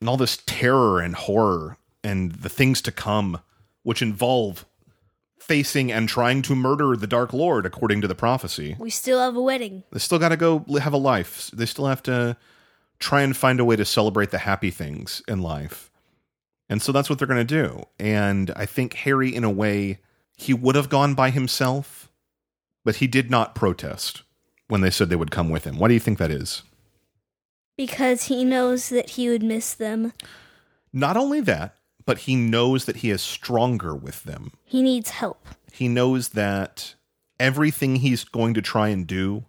and all this terror and horror and the things to come, which involve facing and trying to murder the Dark Lord, according to the prophecy,
We still have a wedding.
they still got to go have a life. They still have to try and find a way to celebrate the happy things in life. And so that's what they're going to do. And I think Harry, in a way, he would have gone by himself, but he did not protest when they said they would come with him. Why do you think that is?
Because he knows that he would miss them.
Not only that, but he knows that he is stronger with them.
He needs help.
He knows that everything he's going to try and do,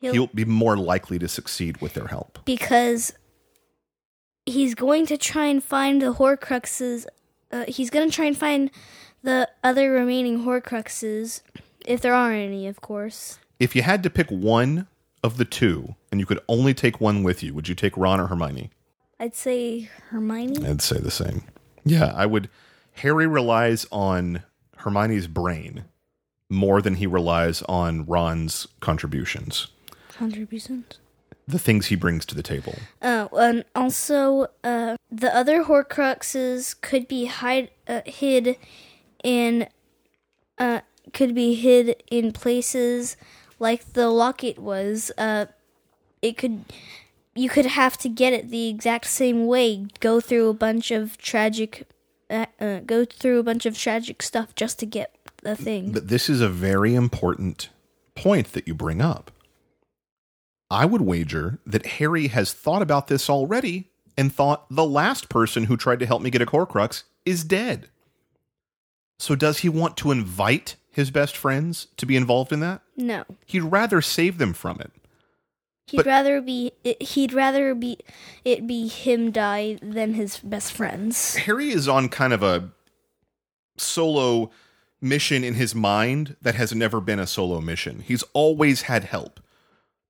He'll,
he'll be more likely to succeed with their help.
because he's going to try and find the Horcruxes. Uh, he's going to try and find the other remaining Horcruxes, if there are any, of course.
If you had to pick one of the two and you could only take one with you, would you take Ron or Hermione?
I'd say Hermione.
I'd say the same. Yeah, I would. Harry relies on Hermione's brain more than he relies on Ron's contributions,
percent.
the things he brings to the table.
Uh, and also, uh, the other Horcruxes could be hide uh, hid in, uh, could be hid in places like the locket was. Uh, it could, you could have to get it the exact same way. Go through a bunch of tragic, uh, uh, go through a bunch of tragic stuff just to get the thing.
But this is a very important point that you bring up. I would wager that Harry has thought about this already and thought the last person who tried to help me get a Horcrux is dead. So does he want to invite his best friends to be involved in that.
No.
He'd rather save them from it.
He'd
But-
rather be it, he'd rather be it be him die than his best friends.
Harry is on kind of a solo mission in his mind that has never been a solo mission. He's always had help.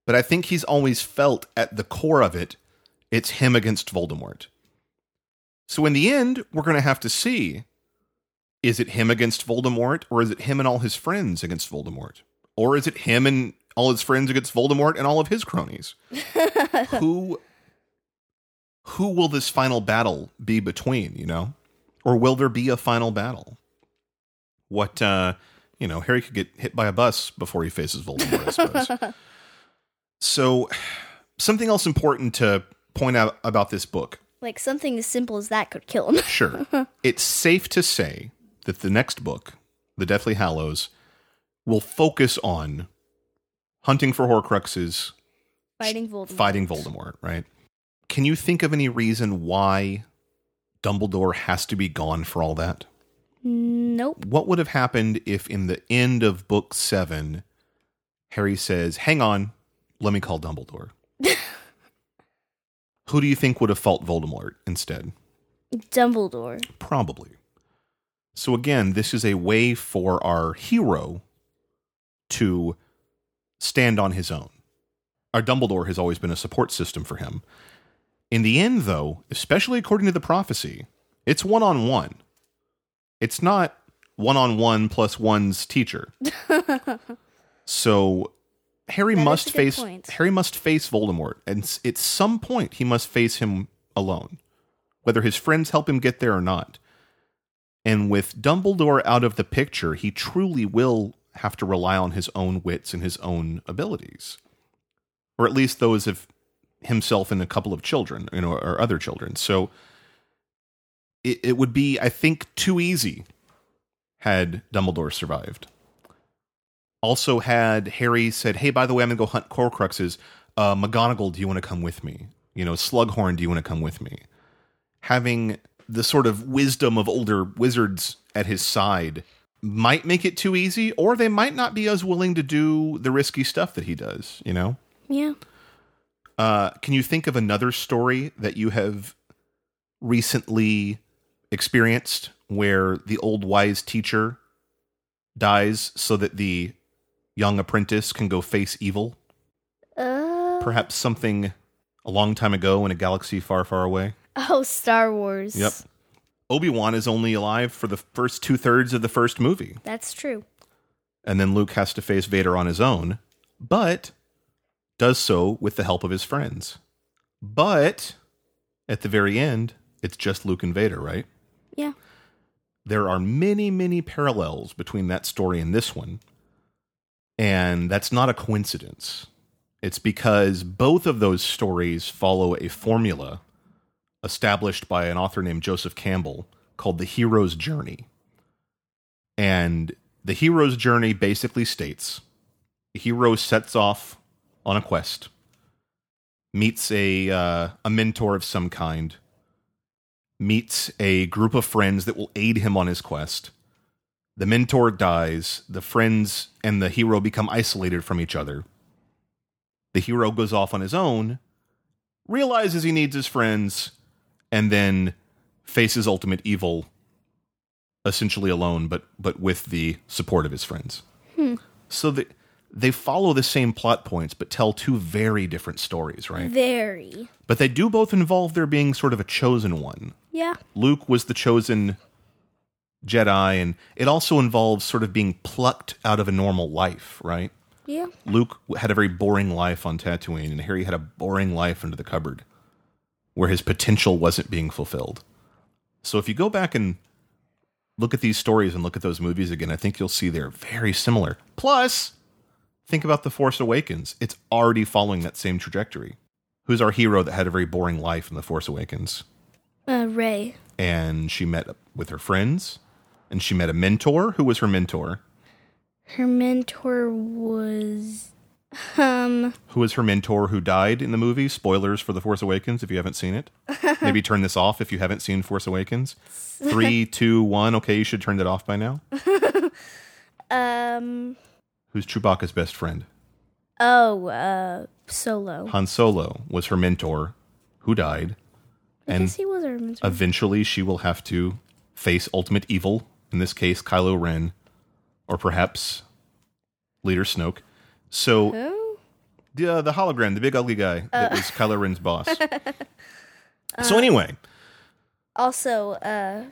But I think he's always felt at the core of it, it's him against Voldemort. So in the end, we're going to have to see is it him against Voldemort or is it him and all his friends against Voldemort? Or is it him and all his friends against Voldemort and all of his cronies? who who will this final battle be between, you know? Or will there be a final battle? What uh you know, Harry could get hit by a bus before he faces Voldemort, I suppose. so something else important to point out about this book.
Like something as simple as that could kill him.
Sure. it's safe to say that the next book, The Deathly Hallows, will focus on hunting for Horcruxes,
Fighting Voldemort.
fighting Voldemort, right? Can you think of any reason why Dumbledore has to be gone for all that?
Nope.
What would have happened if in the end of book seven, Harry says, Hang on, let me call Dumbledore? Who do you think would have fought Voldemort instead?
Dumbledore.
Probably. So again, this is a way for our hero to stand on his own. Our Dumbledore has always been a support system for him. In the end, though, especially according to the prophecy, it's one on one. It's not one on one plus one's teacher. so Harry
That
must face
point.
Harry must face Voldemort, and at some point he must face him alone, whether his friends help him get there or not. And with Dumbledore out of the picture, he truly will have to rely on his own wits and his own abilities, or at least those of himself and a couple of children, you know, or other children. So it, it would be, I think, too easy had Dumbledore survived. Also, had Harry said, "Hey, by the way, I'm gonna go hunt Horcruxes. Uh, McGonagall, do you want to come with me? You know, Slughorn, do you want to come with me?" Having the sort of wisdom of older wizards at his side might make it too easy, or they might not be as willing to do the risky stuff that he does. You know,
Yeah.
uh, can you think of another story that you have recently experienced where the old wise teacher dies so that the young apprentice can go face evil?
Uh,
Perhaps something a long time ago in a galaxy far, far away?
oh, Star Wars.
Yep. Obi Wan is only alive for the first two thirds of the first movie,
That's true.
and then Luke has to face Vader on his own, but does so with the help of his friends. But at the very end, it's just Luke and Vader, right?
Yeah.
There are many, many parallels between that story and this one. And that's not a coincidence. It's because both of those stories follow a formula established by an author named Joseph Campbell called The Hero's Journey. And the hero's journey basically states the hero sets off on a quest, meets a, uh, a mentor of some kind, meets a group of friends that will aid him on his quest. The mentor dies, the friends and the hero become isolated from each other. The hero goes off on his own, realizes he needs his friends, and then faces ultimate evil essentially alone but but with the support of his friends. Hmm. So they they follow the same plot points but tell two very different stories, right?
Very.
But they do both involve there being sort of a chosen one.
Yeah.
Luke was the chosen Jedi, and it also involves sort of being plucked out of a normal life, right?
Yeah.
Luke had a very boring life on Tatooine, and Harry had a boring life under the cupboard where his potential wasn't being fulfilled. So if you go back and look at these stories and look at those movies again, I think you'll see they're very similar. Plus, think about The Force Awakens. It's already following that same trajectory. Who's our hero that had a very boring life in The Force Awakens?
Uh, Rey.
and she met with her friends and she met a mentor who was her mentor
Her mentor was um
who was her mentor who died in the movie spoilers for the force awakens if you haven't seen it maybe turn this off if you haven't seen force awakens three two one okay you should turn that off by now
Um.
Who's Chewbacca's best friend?
Oh, uh, Solo.
Han Solo was her mentor, who died.
I
And
guess he was our mentor.
eventually she will have to face ultimate evil, in this case, Kylo Ren, or perhaps Leader Snoke. So
Who?
the uh, the hologram, the big ugly guy that
Uh.
was Kylo Ren's boss. so anyway,
Also, uh,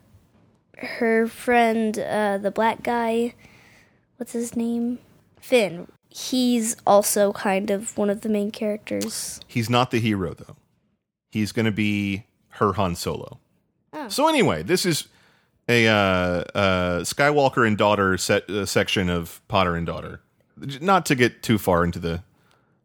her friend, uh, the black guy. What's his name? Finn. He's also kind of one of the main characters.
he's not the hero though. He's going to be her Han Solo.
Oh.
So anyway, this is a uh, uh, Skywalker and daughter set, uh, section of Potter and daughter. Not to get too far into the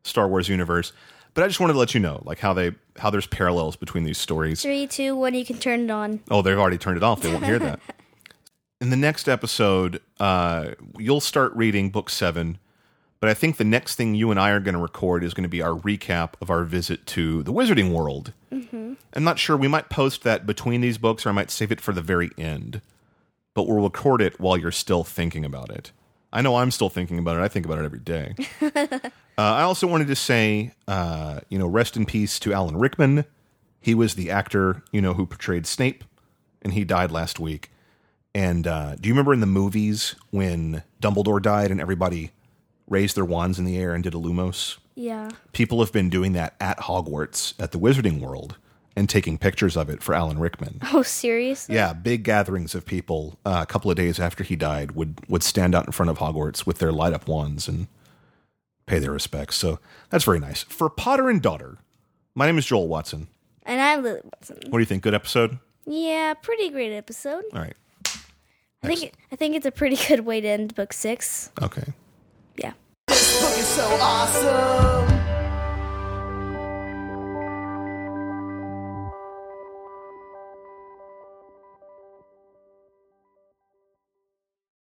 Star Wars universe, but I just wanted to let you know, like how they how there's parallels between these stories.
Three, two, one. You can turn it on.
Oh, they've already turned it off. They won't hear that. In the next episode, uh, you'll start reading book seven, but I think the next thing you and I are going to record is going to be our recap of our visit to the Wizarding World. Mm-hmm. I'm not sure. We might post that between these books, or I might save it for the very end. But we'll record it while you're still thinking about it. I know I'm still thinking about it. I think about it every day. uh, I also wanted to say, uh, you know, rest in peace to Alan Rickman. He was the actor, you know, who portrayed Snape, and he died last week. And uh, do you remember in the movies when Dumbledore died and everybody raised their wands in the air and did a Lumos?
Yeah.
People have been doing that at Hogwarts at the Wizarding World and taking pictures of it for Alan Rickman.
Oh, seriously?
Yeah, big gatherings of people uh, a couple of days after he died would would stand out in front of Hogwarts with their light up wands and pay their respects. So that's very nice. For Potter and Daughter, my name is Joel Watson.
And I'm Lily Watson.
What do you think? Good episode?
Yeah, pretty great episode.
All right.
I think I think it's a pretty good way to end book six.
Okay. Yeah. This book is so awesome.